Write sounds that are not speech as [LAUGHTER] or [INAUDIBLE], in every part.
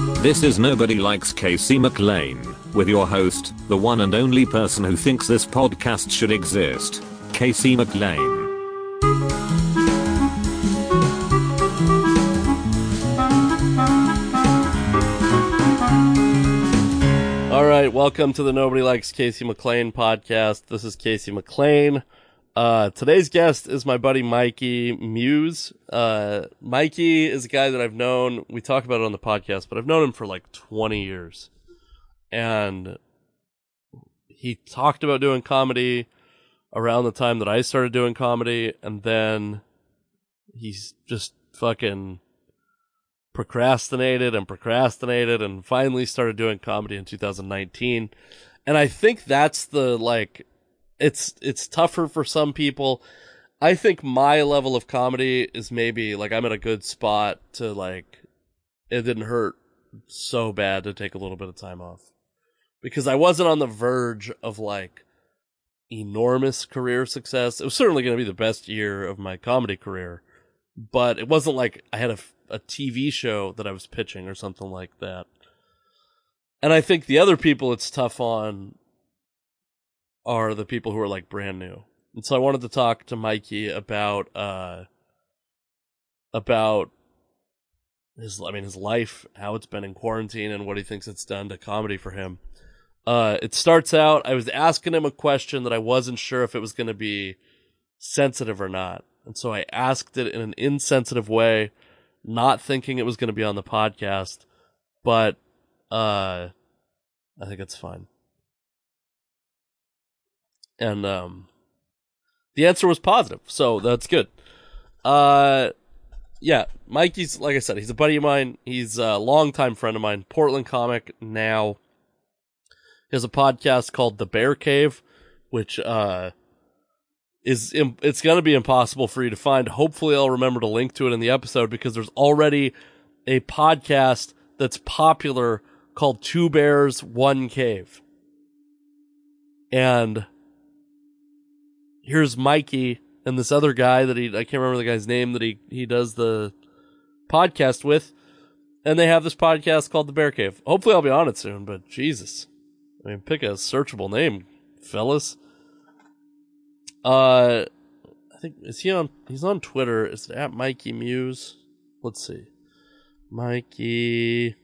This is Nobody Likes Casey McLain, with your host, the one and only person who thinks this podcast should exist, Casey McLain. All right, welcome to the Nobody Likes Casey McLain podcast. This is Casey McLain. Uh, today's guest is my buddy Mikey Muse. Uh, Mikey is a guy that I've known. We talk about it on the podcast, but I've known him for like 20 years. And he talked about doing comedy around the time that I started doing comedy. And then he's just fucking procrastinated and procrastinated and finally started doing comedy in 2019. And I think that's the like it's it's tougher for some people. I think my level of comedy is maybe like I'm at a good spot to like it didn't hurt so bad to take a little bit of time off. Because I wasn't on the verge of like enormous career success. It was certainly going to be the best year of my comedy career, but it wasn't like I had a, a TV show that I was pitching or something like that. And I think the other people it's tough on are the people who are like brand new. And so I wanted to talk to Mikey about uh about his I mean his life, how it's been in quarantine and what he thinks it's done to comedy for him. Uh it starts out I was asking him a question that I wasn't sure if it was going to be sensitive or not. And so I asked it in an insensitive way, not thinking it was going to be on the podcast, but uh I think it's fine and um, the answer was positive, so that's good. Uh, yeah, Mikey's like I said, he's a buddy of mine. He's a longtime friend of mine, Portland comic now. He has a podcast called The Bear Cave, which uh is it's going to be impossible for you to find. Hopefully, I'll remember to link to it in the episode because there's already a podcast that's popular called Two Bears One Cave. And here's Mikey and this other guy that he I can't remember the guy's name that he he does the podcast with, and they have this podcast called The Bear Cave. Hopefully, I'll be on it soon. But Jesus, I mean, pick a searchable name, fellas. Uh, I think is he on? He's on Twitter. Is it at Mikey Muse? Let's see, Mikey.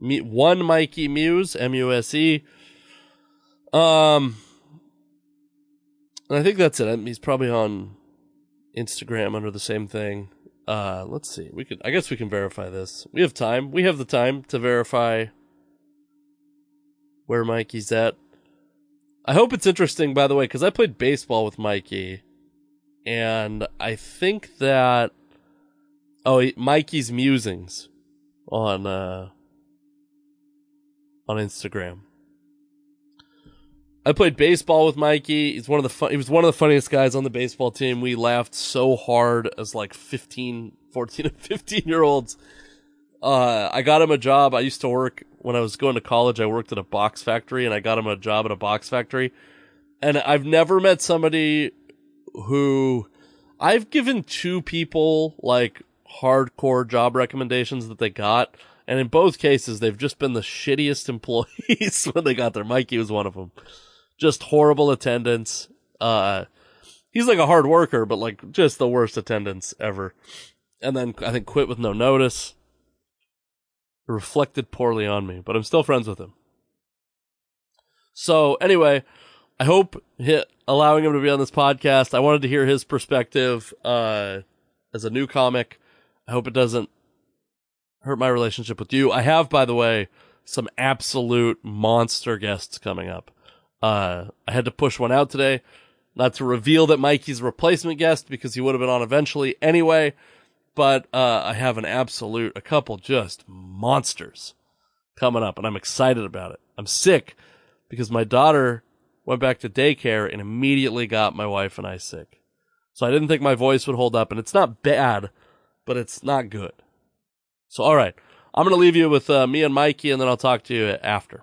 Me, one Mikey Muse, M U S E. Um, and I think that's it. He's probably on Instagram under the same thing. Uh, let's see. We could. I guess we can verify this. We have time. We have the time to verify where Mikey's at. I hope it's interesting, by the way, because I played baseball with Mikey, and I think that oh, Mikey's musings on uh on Instagram. I played baseball with Mikey. He's one of the fun- he was one of the funniest guys on the baseball team. We laughed so hard as like 15, 14 and 15 year olds. Uh, I got him a job. I used to work when I was going to college. I worked at a box factory and I got him a job at a box factory. And I've never met somebody who I've given two people like hardcore job recommendations that they got. And in both cases, they've just been the shittiest [LAUGHS] employees when they got there. Mikey was one of them just horrible attendance. Uh, he's like a hard worker, but like just the worst attendance ever. And then I think quit with no notice. It reflected poorly on me, but I'm still friends with him. So anyway, I hope allowing him to be on this podcast. I wanted to hear his perspective uh, as a new comic. I hope it doesn't hurt my relationship with you. I have, by the way, some absolute monster guests coming up. Uh, I had to push one out today, not to reveal that Mikey's replacement guest because he would have been on eventually anyway. But uh, I have an absolute, a couple just monsters coming up, and I'm excited about it. I'm sick because my daughter went back to daycare and immediately got my wife and I sick. So I didn't think my voice would hold up, and it's not bad, but it's not good. So all right, I'm gonna leave you with uh, me and Mikey, and then I'll talk to you after.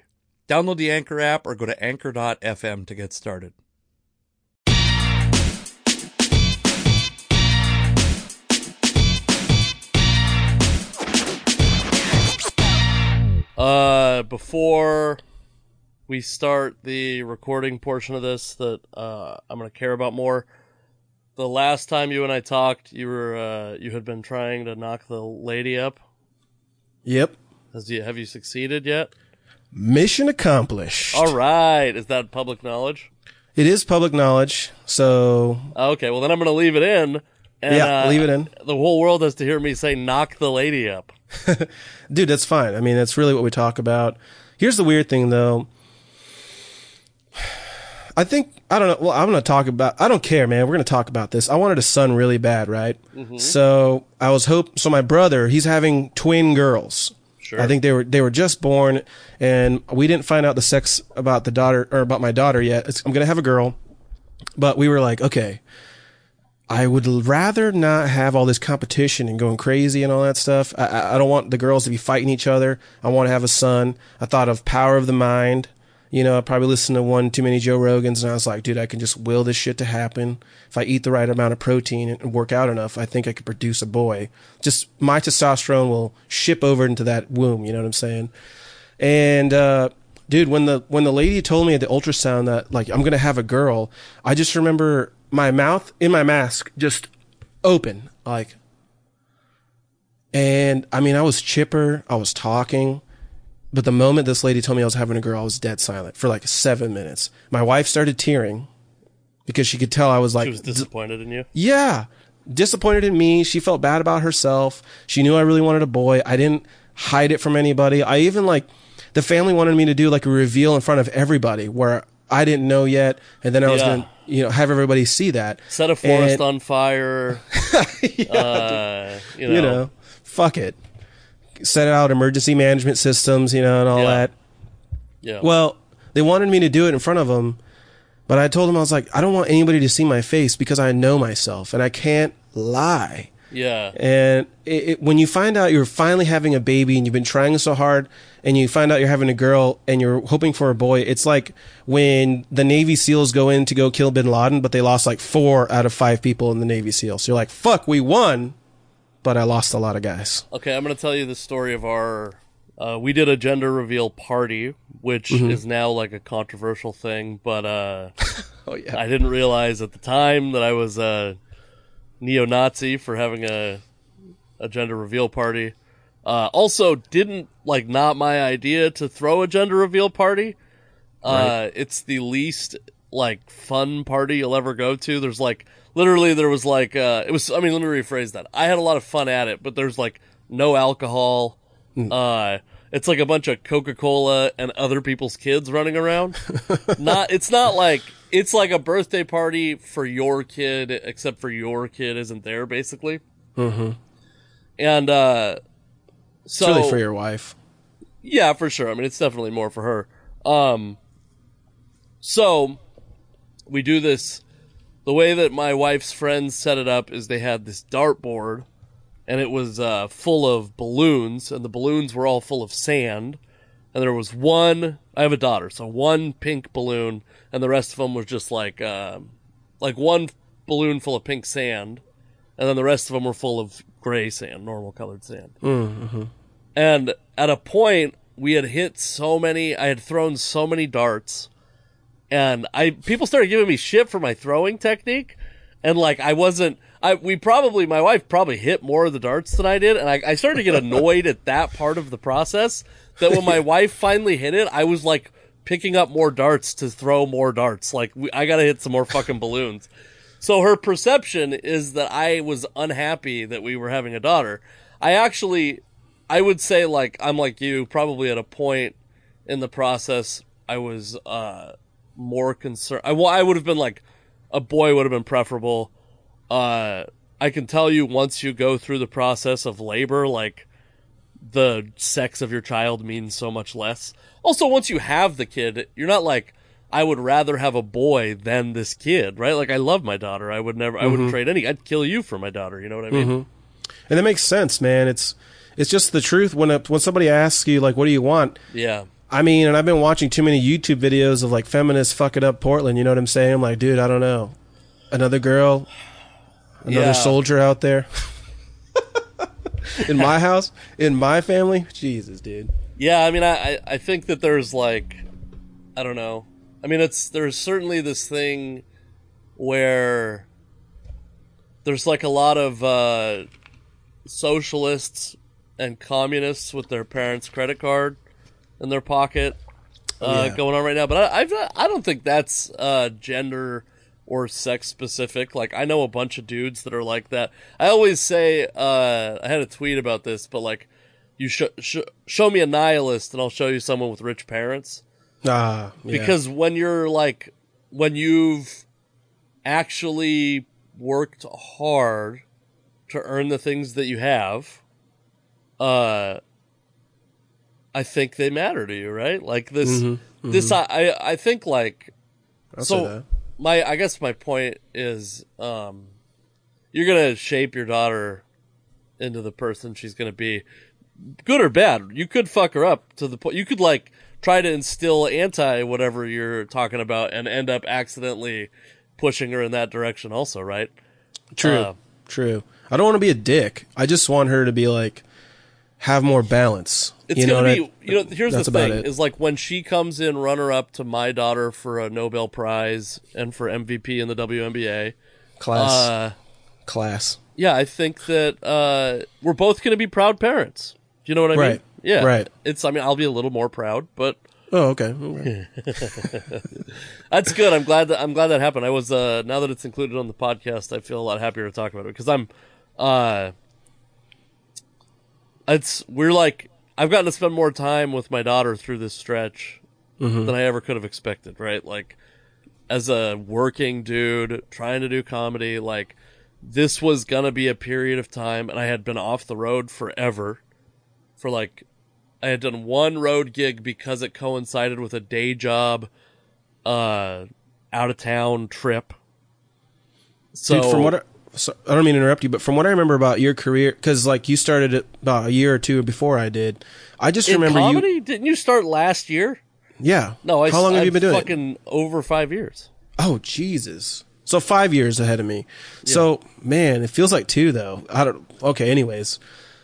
Download the Anchor app or go to anchor.fm to get started. Uh, before we start the recording portion of this, that uh, I'm gonna care about more. The last time you and I talked, you were uh, you had been trying to knock the lady up. Yep. Has you have you succeeded yet? Mission accomplished. All right, is that public knowledge? It is public knowledge, so Okay, well then I'm gonna leave it in. And, Yeah, uh, leave it in. The whole world has to hear me say "knock the lady up." [LAUGHS] dude, that's fine. I mean, that's really what we talk about. Here's the weird thing, though. I think I don't know. Well, I'm gonna talk about. I don't care, man. We're gonna talk about this. I wanted a son really bad, right? So I was hope. So my brother, he's having twin girls. Sure. I think they were they were just born, and we didn't find out the sex about the daughter or about my daughter yet. It's, I'm gonna have a girl, but we were like, okay. I would rather not have all this competition and going crazy and all that stuff. I- I, I don't want the girls to be fighting each other. I want to have a son. I thought of Power of the Mind. You know, I probably listened to one too many Joe Rogans, and I was like, dude, I can just will this shit to happen. If I eat the right amount of protein and work out enough, I think I could produce a boy. Just my testosterone will ship over into that womb. You know what I'm saying? And uh, dude, when the when the lady told me at the ultrasound that like I'm gonna have a girl, I just remember my mouth in my mask just open, like. And I mean, I was chipper. I was talking. But the moment this lady told me I was having a girl, I was dead silent for like seven minutes. My wife started tearing because she could tell I was like, She was disappointed in you. yeah, disappointed in me. She felt bad about herself. She knew I really wanted a boy. I didn't hide it from anybody. I even like the family wanted me to do like a reveal in front of everybody where I didn't know yet, and then I was Yeah. gonna you know have everybody see that. Set a forest And- on fire. [LAUGHS] uh, you know. You know, fuck it. Set out emergency management systems, you know, and all Yeah. that. Yeah. Well, they wanted me to do it in front of them, but I told them I was like, I don't want anybody to see my face because I know myself and I can't lie. yeah. And it, it, when you find out you're finally having a baby and you've been trying so hard and you find out you're having a girl and you're hoping for a boy, it's like when the Navy SEALs go in to go kill bin Laden, but they lost like four out of five people in the Navy SEALs. So you're like, fuck, we won, but I lost a lot of guys. Okay, I'm going to tell you the story of our. Uh, we did a gender reveal party, which Mm-hmm. is now like a controversial thing, but uh, [LAUGHS] Oh, yeah. I didn't realize at the time that I was a neo-Nazi for having a a gender reveal party. Uh, also, didn't like not my idea to throw a gender reveal party. Uh, it's the least like fun party you'll ever go to. There's like literally there was like uh, it was. I mean, let me rephrase that. I had a lot of fun at it, but there's like no alcohol. Uh, it's like a bunch of Coca Cola and other people's kids running around. [LAUGHS] not. It's not like it's like a birthday party for your kid, except for your kid isn't there, basically. Mm-hmm. And uh, so It's really for your wife. yeah, for sure. I mean, it's definitely more for her. Um, so we do this. The way that my wife's friends set it up is they had this dartboard, and it was uh, full of balloons, and the balloons were all full of sand. And there was one. I have a daughter, so one pink balloon, and the rest of them was just like, um like one balloon full of pink sand, and then the rest of them were full of gray sand, normal colored sand. And at a point, we had hit so many, I had thrown so many darts, and I people started giving me shit for my throwing technique, and like I wasn't. I we probably my wife probably hit more of the darts than I did, and I, I started to get annoyed at that part of the process. That when my [LAUGHS] wife finally hit it, I was like picking up more darts to throw more darts. Like we, I gotta hit some more fucking balloons. So her perception is that I was unhappy that we were having a daughter. I actually, I would say like I'm like you, probably at a point in the process I was uh more concerned. I, well, I would have been like a boy would have been preferable. Uh, I can tell you once you go through the process of labor, like the sex of your child means so much less. Also, once you have the kid, you're not like, I would rather have a boy than this kid, right? Like, I love my daughter. I would never, I wouldn't trade any, I'd kill you for my daughter. You know what I mean? And it makes sense, man. It's it's just the truth when a, when somebody asks you like what do you want? Yeah. I mean, and I've been watching too many YouTube videos of like feminists fucking up Portland, you know what I'm saying? I'm like, dude, I don't know. Another girl, another Yeah. soldier out there. [LAUGHS] in my house, in my family, Jesus, dude. Yeah, I mean, I, I- I think that there's like, I don't know. I mean, it's there's certainly this thing where there's like a lot of uh, socialists and communists with their parents' credit card in their pocket uh, Yeah. going on right now. But I I've, not- I don't think that's uh, gender or sex specific. Like I know a bunch of dudes that are like that. I always say uh, I had a tweet about this, but like you sh- sh- show me a nihilist and I'll show you someone with rich parents Ah, yeah. because when you're like when you've actually worked hard to earn the things that you have uh i think they matter to you right like this this I, I i think like I'll say so that. my i guess my point is um you're gonna shape your daughter into the person she's gonna be good or bad you could fuck her up to the point you could like try to instill anti whatever you're talking about and end up accidentally pushing her in that direction also right True. Uh, True. I don't want to be a dick. I just want her to be like have more balance. It's you know gonna be, I- you know, here's the thing: is like when she comes in runner up to my daughter for a Nobel Prize and for MVP in the WNBA. class Uh, class. yeah, I think that uh, we're both going to be proud parents. Do you know what I mean? Yeah. Right. It's. I mean, I'll be a little more proud, but Oh, okay. okay. [LAUGHS] that's good. I'm glad that I'm glad that happened. I was uh, now that it's included on the podcast, I feel a lot happier to talk about it because I'm. Uh, it's we're like I've gotten to spend more time with my daughter through this stretch than I ever could have expected. Right, like as a working dude trying to do comedy, like this was gonna be a period of time, and I had been off the road forever. For like, I had done one road gig because it coincided with a day job, uh, out of town trip. So Dude, from what so, I don't mean to interrupt you, but from what I remember about your career, because like you started it about a year or two before I did. I just in remember comedy, you. didn't you start last year? Yeah. No, I How long have I've you been doing it? Fucking over five years. Oh Jesus! So five years ahead of me. So man, it feels like two though. I don't. Okay. Anyways,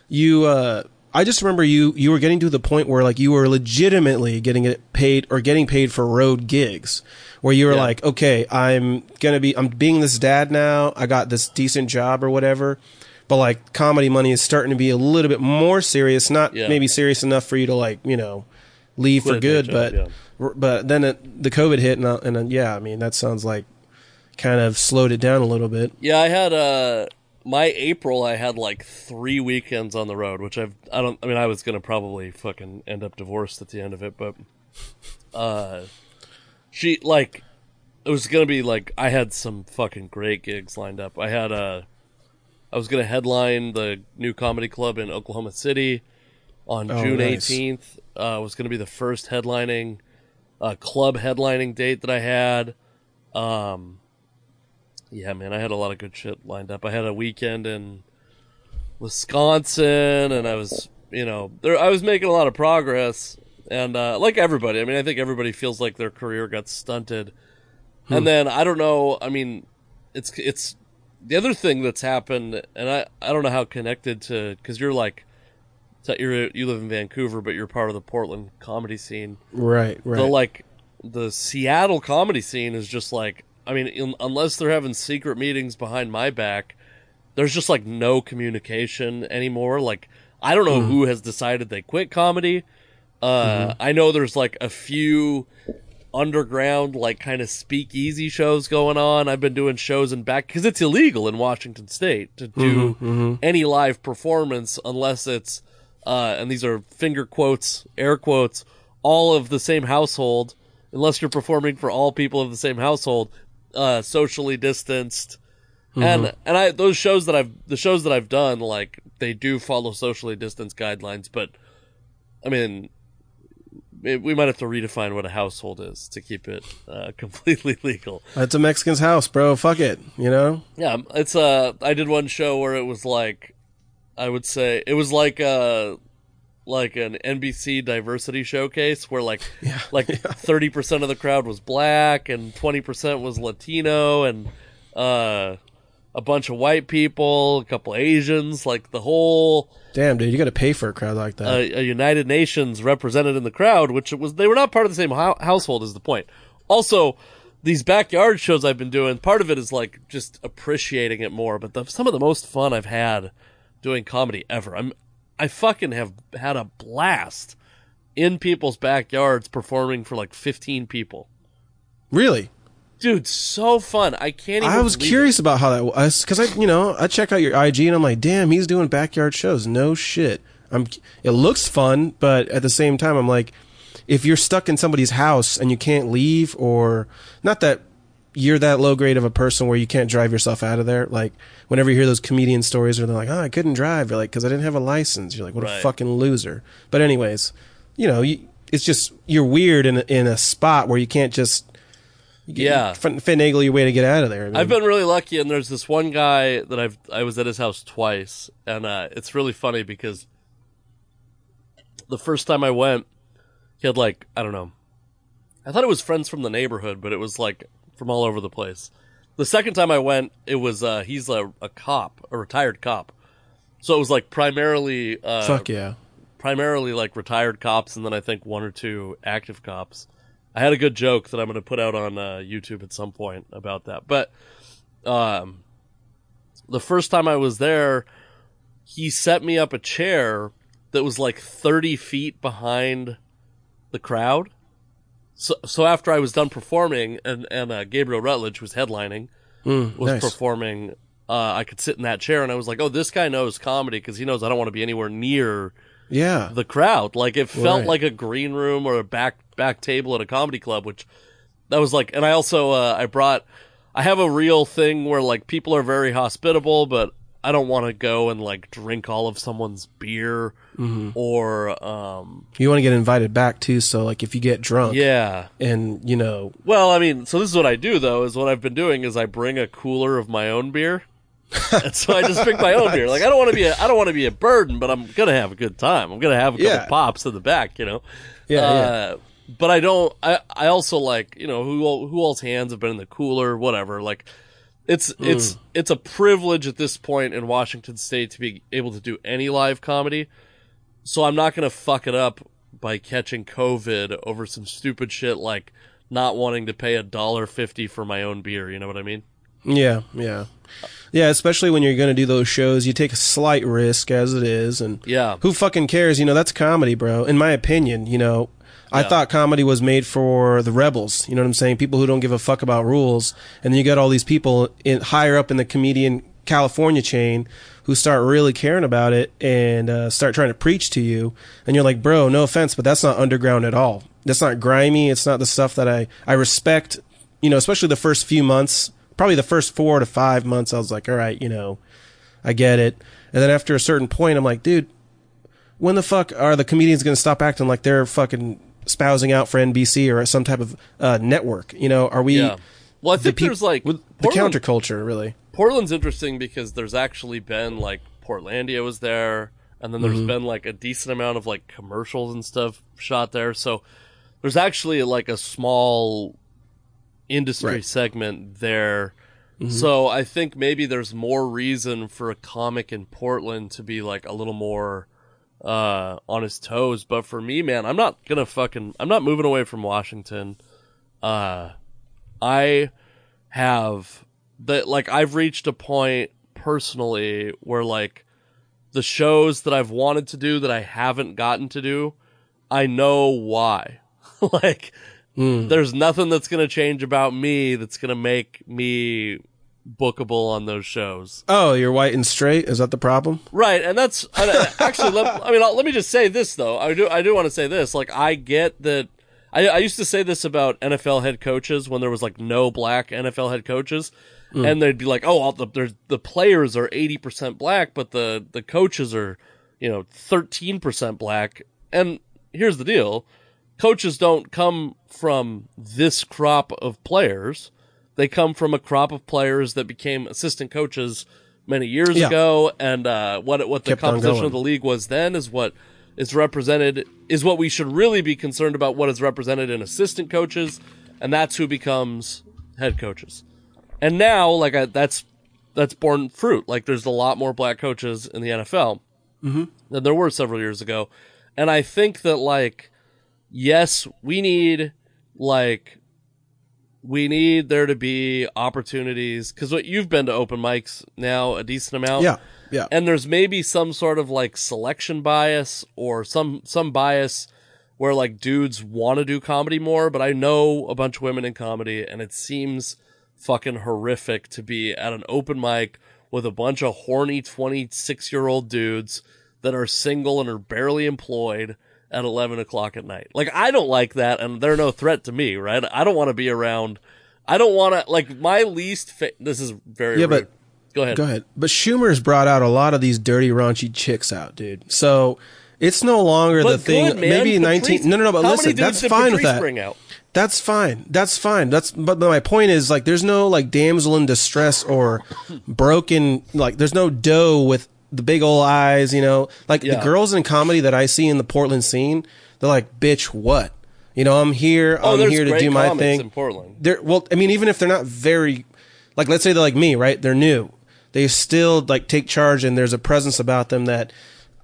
you. uh I just remember you. You were getting to the point where like you were legitimately getting it paid or getting paid for road gigs, where you were Yeah. like, okay, I'm gonna be. I'm being this dad now. I got this decent job or whatever. But like comedy money is starting to be a little bit more serious. Not Yeah. maybe serious enough for you to like you know leave Quit for good, job, but yeah. but then it, the COVID hit, and, uh, and uh, yeah, I mean that sounds like kind of slowed it down a little bit. Yeah, I had uh my April. I had like three weekends on the road, which I've. I don't. I mean, I was gonna probably fucking end up divorced at the end of it, but uh, she like it was gonna be like I had some fucking great gigs lined up. I had uh I was gonna headline the new comedy club in Oklahoma City on Oh, June nice. eighteenth. Uh, was gonna be the first headlining uh, club headlining date that I had. Um, yeah, man, I had a lot of good shit lined up. I had a weekend in Wisconsin, and I was, you know, there. I was making a lot of progress, and uh, like everybody, I mean, I think everybody feels like their career got stunted. And then I don't know. I mean, it's it's the other thing that's happened, and I I don't know how connected to because you're like. so You're, you live in Vancouver, but you're part of the Portland comedy scene Right, right. the like the Seattle comedy scene is just like I mean in, unless they're having secret meetings behind my back there's just like no communication anymore. Like I don't know who has decided they quit comedy. Uh, I know there's like a few underground, like kind of speakeasy shows going on. I've been doing shows in back because it's illegal in Washington State to do any live performance unless it's, uh, and these are finger quotes, air quotes, all of the same household, unless you're performing for all people of the same household, uh, socially distanced. And and I those shows that I've the shows that I've done like they do follow socially distanced guidelines, but I mean it, we might have to redefine what a household is to keep it uh, [LAUGHS] completely legal. It's a Mexican's house, bro. Fuck it. You know? Yeah, it's uh I did one show where it was like I would say it was like uh like an NBC diversity showcase where like [LAUGHS] like 30% of the crowd was black and 20% was Latino and uh a bunch of white people, a couple Asians, like the whole Damn, dude, you got to pay for a crowd like that. a, a United Nations represented in the crowd, which was they were not part of the same hou- household. Is the point? Also, these backyard shows I've been doing, part of it is like just appreciating it more. But the, some of the most fun I've had doing comedy ever. I'm I fucking have had a blast in people's backyards performing for like 15 people. really? Dude, so fun. I can't even I was curious about how that was because I, you know, I check out your IG and I'm like, damn, he's doing backyard shows. No shit. I'm. It looks fun, but at the same time, I'm like, if you're stuck in somebody's house and you can't leave, or not that you're that low grade of a person where you can't drive yourself out of there. Like whenever you hear those comedian stories where they're like, oh, I couldn't drive, you're like, because I didn't have a license. You're like, what a fucking loser. But anyways, you know, you, it's just you're weird in a, in a spot where you can't just. You Yeah. fin- finagle your way to get out of there. I mean, I've been really lucky, and there's this one guy that I've I was at his house twice, and uh, it's really funny because the first time I went, he had like I don't know, I thought it was friends from the neighborhood, but it was like from all over the place. The second time I went, it was uh, he's a, a cop, a retired cop, so it was like primarily uh, Fuck yeah. primarily like retired cops, and then I think one or two active cops. I had a good joke that I'm going to put out on uh, YouTube at some point about that. But um, the first time I was there, he set me up a chair that was like 30 feet behind the crowd. So, so after I was done performing, and and uh, Gabriel Rutledge was headlining, Mm, was nice. performing. Uh, I could sit in that chair, and I was like, "Oh, this guy knows comedy because he knows I don't want to be anywhere near Yeah. the crowd. Like it felt Right. like a green room or a back back table at a comedy club, which that was like. And I also uh, I brought I have a real thing where like people are very hospitable, but I don't want to go and like drink all of someone's beer Mm-hmm. or um You want to get invited back too, so like if you get drunk yeah. and you know, Well, I mean, so this is what I do though. Is what I've been doing is I bring a cooler of my own beer. and so I just drink my own beer. Like I don't want to be a, I don't want to be a burden, but I'm gonna have a good time. I'm gonna have a couple Yeah. pops in the back, you know. yeah, yeah. Uh, but I don't. I I also like you know who all- who all's hands have been in the cooler, whatever. Like it's it's it's a privilege at this point in Washington State to be able to do any live comedy. So I'm not gonna fuck it up by catching COVID over some stupid shit like not wanting to pay a dollar fifty for my own beer. You know what I mean? Yeah, yeah. Yeah, especially when you're going to do those shows, you take a slight risk as it is and Yeah. who fucking cares? You know, that's comedy, bro. In my opinion, you know, I Yeah. thought comedy was made for the rebels, you know what I'm saying? People who don't give a fuck about rules. And then you got all these people in higher up in the comedian California chain who start really caring about it and uh, start trying to preach to you. And you're like, bro, no offense, but that's not underground at all. That's not grimy. It's not the stuff that I, I respect, you know, especially the first few months, probably the first four to five months. I was like, all right, you know, I get it. And then after a certain point, I'm like, dude, when the fuck are the comedians going to stop acting like they're fucking spousing out for NBC or some type of uh, network? You know, are we Yeah. Well, I the think there's like with the Portland- counterculture really? Portland's interesting because there's actually been like Portlandia was there, and then there's Mm-hmm. been like a decent amount of like commercials and stuff shot there. So there's actually like a small industry Right. segment there. So I think maybe there's more reason for a comic in Portland to be like a little more uh on his toes. But for me, man, I'm not gonna fucking I'm not moving away from Washington. Uh I have that like I've reached a point personally where like the shows that I've wanted to do that I haven't gotten to do I know why. [LAUGHS] like, there's nothing that's going to change about me that's going to make me bookable on those shows. Oh, you're white and straight. Is that the problem? Right, and that's and, uh, actually. Let, I mean, let me just say this though. I do. I do want to say this. Like, I get that. I, I used to say this about NFL head coaches when there was like no black NFL head coaches, and they'd be like, "Oh, all the the players are eighty percent black, but the the coaches are, you know, thirteen percent black." And here's the deal: coaches don't come from this crop of players. They come from a crop of players that became assistant coaches many years Yeah. ago, and uh, what what the Kept composition of the league was then is what is represented is what we should really be concerned about. What is represented in assistant coaches, and that's who becomes head coaches. And now, like I, that's that's borne fruit. Like there's a lot more black coaches in the NFL Mm-hmm. than there were several years ago, and I think that like yes, we need like we need there to be opportunities because what you've been to open mics now a decent amount Yeah. Yeah. and there's maybe some sort of like selection bias or some some bias where like dudes want to do comedy more but i know a bunch of women in comedy and it seems fucking horrific to be at an open mic with a bunch of horny 26 year old dudes that are single and are barely employed at 11 o'clock at night like i don't like that and they're no threat to me right i don't want to be around i don't want to like my least fa- this is very Yeah, rude. but- go ahead Go ahead. But Schumer's brought out a lot of these dirty, raunchy chicks out, dude. So it's no longer But the thing. man. Maybe Patrice- nineteen. No, no, no. But listen, that's fine with that. Bring out? That's fine. That's fine. That's but, but my point is like there's no like damsel in distress or broken like there's no dough with the big old eyes, you know. Like Yeah. the girls in comedy that I see in the Portland scene, they're like, "Bitch, what?" You know, I'm here. Oh, I'm here to do my thing. in Portland. They're well, I mean, even if they're not very, like, let's say they're like me, right? They're new. They still like take charge, and there's a presence about them that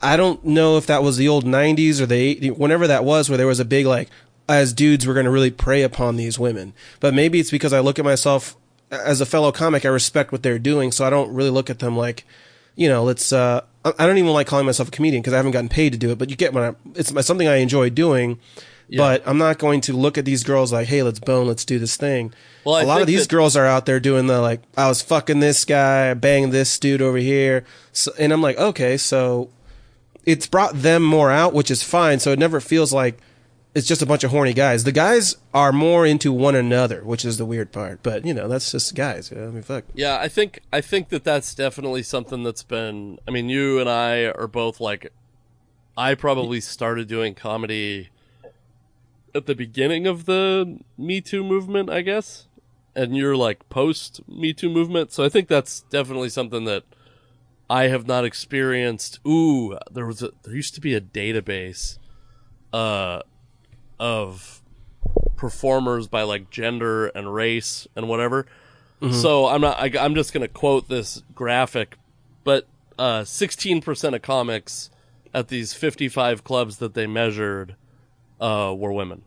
I don't know if that was the old '90s or the 80s, whenever that was, where there was a big like, as dudes, we're going to really prey upon these women. But maybe it's because I look at myself as a fellow comic. I respect what they're doing, so I don't really look at them like, you know, let's. uh I don't even like calling myself a comedian because I haven't gotten paid to do it. But you get what I, it's something I enjoy doing. But I'm not going to look at these girls like, hey, let's bone, let's do this thing. Well, I a lot of these that- girls are out there doing the like, I was fucking this guy, banging this dude over here, so, and I'm like, okay, so it's brought them more out, which is fine. So it never feels like it's just a bunch of horny guys. The guys are more into one another, which is the weird part. But you know, that's just guys. You know? I mean, fuck. Yeah, I think I think that that's definitely something that's been. I mean, you and I are both like. I probably started doing comedy at the beginning of the Me Too movement, I guess, and you're like post Me Too movement. So I think that's definitely something that I have not experienced. Ooh, there was a there used to be a database, uh, of performers by like gender and race and whatever. So I'm not. I, I'm just gonna quote this graphic, but uh, 16% of comics at these 55 clubs that they measured uh, were women,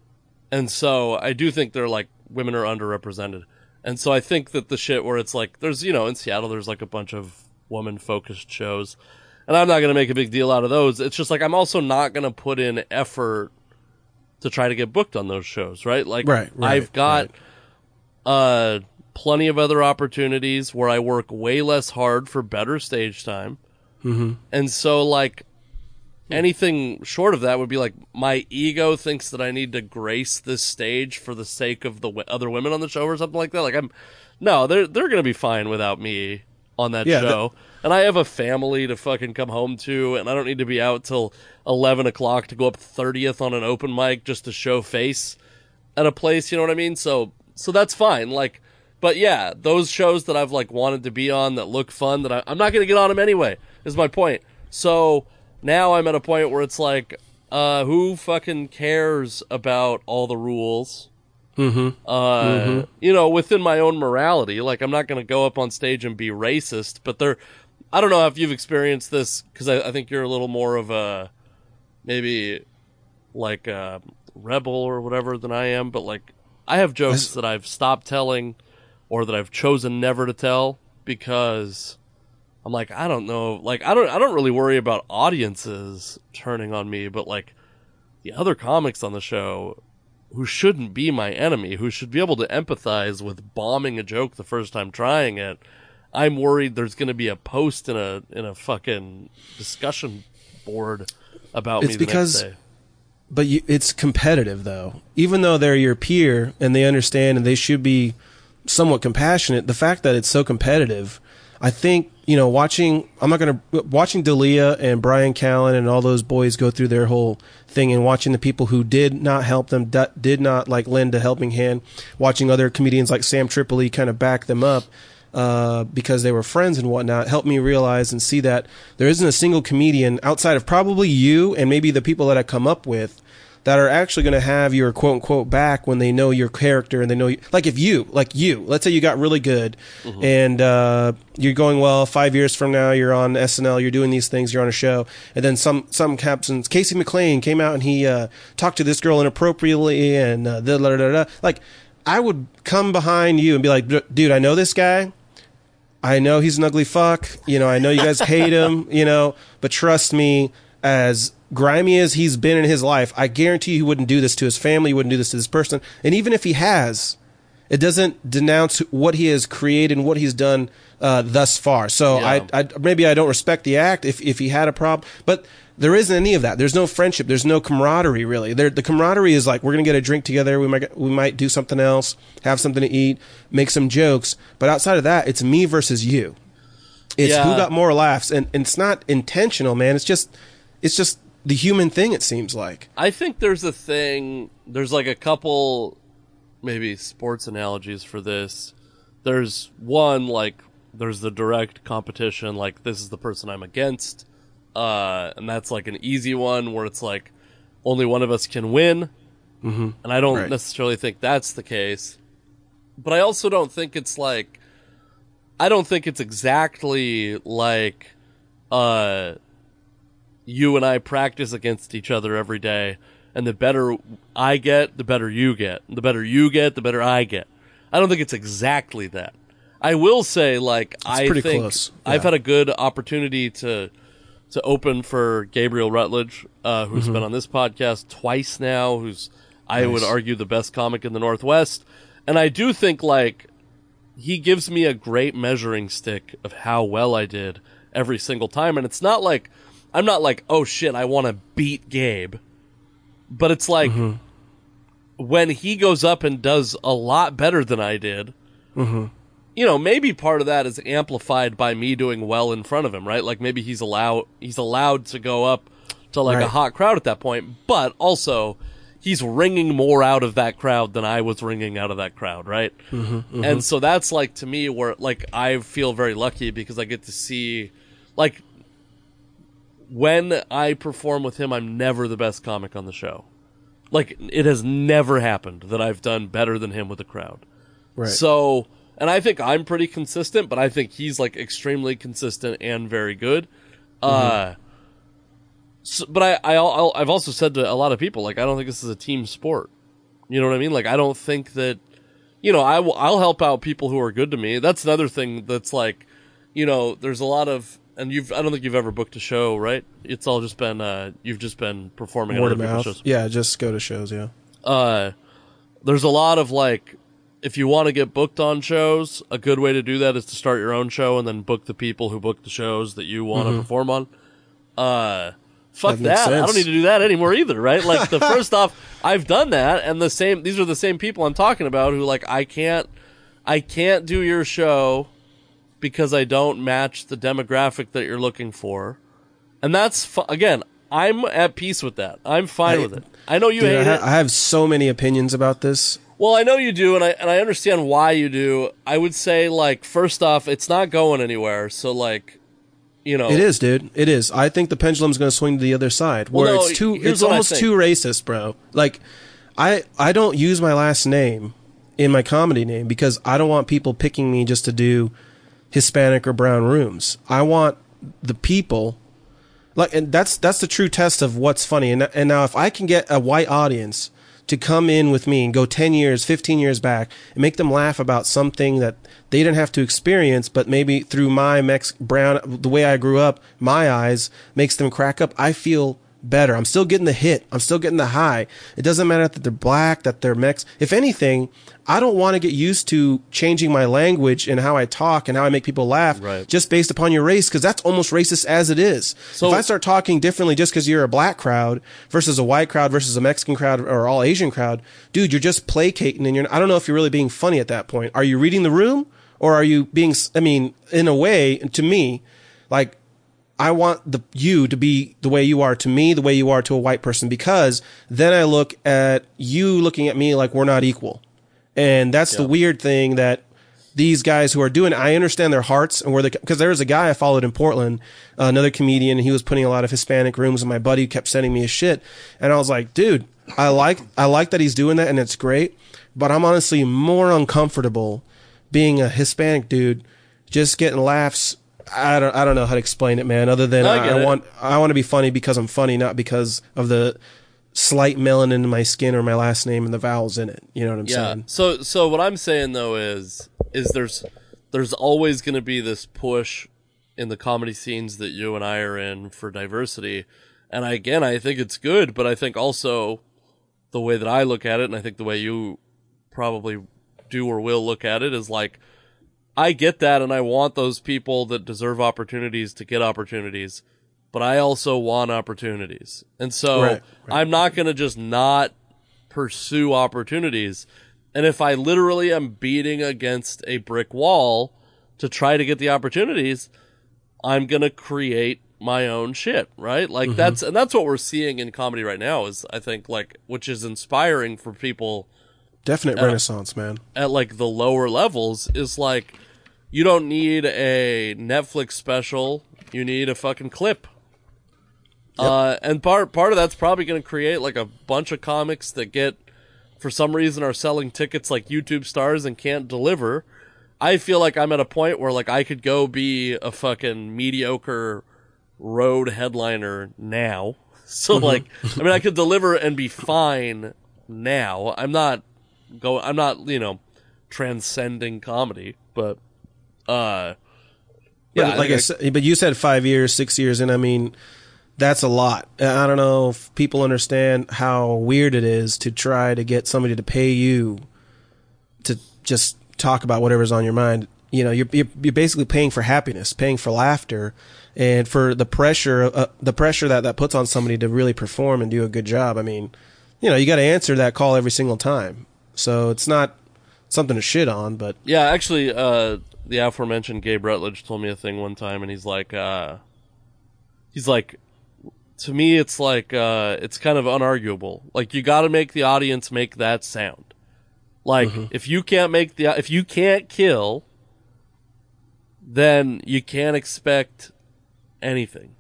and so I do think they're like women are underrepresented, and so I think that the shit where it's like there's you know in Seattle there's like a bunch of woman focused shows, and I'm not gonna make a big deal out of those. It's just like I'm also not gonna put in effort to try to get booked on those shows, right? Like Right, right, I've got uh plenty of other opportunities where I work way less hard for better stage time. Mm-hmm. And so like anything short of that would be like my ego thinks that I need to grace this stage for the sake of the w- other women on the show or something like that. Like I'm no, they're they're to be fine without me on that Yeah, show. and I have a family to fucking come home to, and I don't need to be out till eleven o'clock to go up thirtieth on an open mic just to show face at a place. You know what I mean? So so that's fine. Like, but yeah, those shows that I've like wanted to be on that look fun that I, I'm not going to get on them anyway. Is my point. So now I'm at a point where it's like, uh, who fucking cares about all the rules? Mm-hmm. Uh, you know, within my own morality, like I'm not going to go up on stage and be racist, but there, I don't know if you've experienced this because I, I think you're a little more of a maybe like a rebel or whatever than I am, but like I have jokes that I've stopped telling or that I've chosen never to tell because I'm like I don't know, like I don't I don't really worry about audiences turning on me, but like the other comics on the show who shouldn't be my enemy, who should be able to empathize with bombing a joke the first time trying it. I'm worried there's going to be a post in a in a fucking discussion board about It's me the because-. But you, it's competitive, though. Even though they're your peer and they understand and they should be somewhat compassionate, the fact that it's so competitive, I think you know, watching. I'm not gonna watching D'Elia and Brian Callen and all those boys go through their whole thing, and watching the people who did not help them, did not like lend a helping hand. Watching other comedians like Sam Tripoli kind of back them up. Uh, because they were friends and whatnot, helped me realize and see that there isn't a single comedian outside of probably you and maybe the people that I come up with that are actually going to have your quote unquote back when they know your character and they know you. Like if you, like you, let's say you got really good and uh, you're going well. Five years from now, you're on SNL, you're doing these things, you're on a show, and then some some happens. Casey McLain came out and he uh, talked to this girl inappropriately and uh, da, da, da, da. like I would come behind you and be like, dude, I know this guy. I know he's an ugly fuck. You know, I know you guys hate him, you know, but trust me, as grimy as he's been in his life, I guarantee you he wouldn't do this to his family, he wouldn't do this to this person. And even if he has, it doesn't denounce what he has created and what he's done uh, thus far. So Yeah. I, I maybe I don't respect the act if if he had a problem, but there isn't any of that. There's no friendship. There's no camaraderie really. There, the camaraderie is like we're gonna get a drink together. We might we might do something else, have something to eat, make some jokes. But outside of that, it's me versus you. It's who got more laughs, and, and it's not intentional, man. It's just it's just the human thing. It seems like. I think there's a thing. There's like a couple, maybe sports analogies for this. There's one like there's the direct competition. Like this is the person I'm against, uh, and that's like an easy one where it's like only one of us can win. Mm-hmm. And I don't Right. necessarily think that's the case, but I also don't think it's like I don't think it's exactly like uh you and I practice against each other every day, and the better I get, the better you get. The better you get, the better I get. I don't think it's exactly that. I will say, like, I pretty think close, I've had a good opportunity to to open for Gabriel Rutledge, uh, who's Mm-hmm. been on this podcast twice now. Who's I would argue the best comic in the Northwest, and I do think like he gives me a great measuring stick of how well I did every single time. And it's not like, I'm not like, oh shit, I want to beat Gabe. But it's like, mm-hmm. when he goes up and does a lot better than I did, mm-hmm. you know, maybe part of that is amplified by me doing well in front of him, right? Like maybe he's allowed, he's allowed to go up to like a hot crowd at that point, but also he's ringing more out of that crowd than I was ringing out of that crowd, right? Mm-hmm, and so that's like to me where like I feel very lucky because I get to see like when I perform with him, I'm never the best comic on the show. Like it has never happened that I've done better than him with a crowd. Right. So, and I think I'm pretty consistent, but I think he's like extremely consistent and very good. Uh, so, but I, I, I'll, I've also said to a lot of people, like, I don't think this is a team sport. You know what I mean? Like, I don't think that, you know, I will, I'll help out people who are good to me. That's another thing that's like, you know, there's a lot of, and you've, I don't think you've ever booked a show, right? It's all just been, uh, you've just been performing Word at of other people's mouth. shows Yeah, just go to shows. Yeah. uh, there's a lot of like, if you want to get booked on shows, a good way to do that is to start your own show and then book the people who book the shows that you want to perform on. Uh, fuck Mm-hmm. That makes that. I don't sense. need to do that anymore either, right? Like the [LAUGHS] first off, I've done that, and the same. These are the same people I'm talking about who like I can't, I can't do your show because I don't match the demographic that you're looking for, and that's fu- again. I'm at peace with that. I'm fine I- with it. I know you Dude, I, hate ha- it. I have so many opinions about this. Well, I know you do, and I and I understand why you do. I would say, like, first off, it's not going anywhere. So, like, you know, It is, dude. It is. I think the pendulum's going to swing to the other side, Well, where no, it's too. It's almost too racist, bro. Like, I I don't use my last name in my comedy name because I don't want people picking me just to do Hispanic or brown rooms. I want the people. Like, and that's that's the true test of what's funny. And and now, if I can get a white audience to come in with me and go 10 years, 15 years back and make them laugh about something that they didn't have to experience, but maybe through my Mex brown, the way I grew up, my eyes makes them crack up. I feel better. I'm still getting the hit. I'm still getting the high. It doesn't matter that they're black, that they're mixed. If anything, I don't want to get used to changing my language and how I talk and how I make people laugh Right. just based upon your race because that's almost racist as it is. So- if I start talking differently just because you're a black crowd versus a white crowd versus a Mexican crowd or all Asian crowd, dude, you're just placating and you're, I don't know if you're really being funny at that point. Are you reading the room or are you being, I mean, in a way, to me, like, I want the you to be the way you are to me, the way you are to a white person, because then I look at you looking at me like we're not equal. And that's the weird thing that these guys who are doing, I understand their hearts and where they, because there was a guy I followed in Portland, uh, another comedian, and he was putting a lot of Hispanic rooms, and my buddy kept sending me his shit. And I was like, dude, I like, I like that he's doing that and it's great, but I'm honestly more uncomfortable being a Hispanic dude, just getting laughs. I don't, I don't know how to explain it, man, other than I I, I want, I want to be funny because I'm funny, not because of the slight melanin in my skin or my last name and the vowels in it. You know what I'm Yeah. saying? So so what I'm saying though is is there's there's always going to be this push in the comedy scenes that you and I are in for diversity. And I, again, I think it's good, but I think also the way that I look at it and I think the way you probably do or will look at it is like I get that and I want those people that deserve opportunities to get opportunities, but I also want opportunities. And so Right, I'm not going to just not pursue opportunities. And if I literally am beating against a brick wall to try to get the opportunities, I'm going to create my own shit, right? Like mm-hmm. that's and that's what we're seeing in comedy right now is I think like which is inspiring for people Definite renaissance, man. at like the lower levels is like you don't need a Netflix special, you need a fucking clip. Uh, and part part of that's probably going to create like a bunch of comics that get for some reason are selling tickets like YouTube stars and can't deliver. I feel like I'm at a point where like I could go be a fucking mediocre road headliner now. [LAUGHS] So like I mean I could deliver and be fine now. I'm not go I'm not, you know, transcending comedy, but uh Yeah, yeah, like I, think said, but you said five years, six years, and I mean, that's a lot. I don't know if people understand how weird it is to try to get somebody to pay you to just talk about whatever's on your mind. You know, you're you're, you're basically paying for happiness, paying for laughter, and for the pressure, uh, the pressure that that puts on somebody to really perform and do a good job. I mean, you know, you got to answer that call every single time. So it's not something to shit on, but Yeah, actually, uh, the aforementioned Gabe Rutledge told me a thing one time, and he's like, uh, he's like, to me, it's like, uh, it's kind of unarguable. Like, you got to make the audience make that sound. Like, if you can't make the, if you can't kill, then you can't expect anything.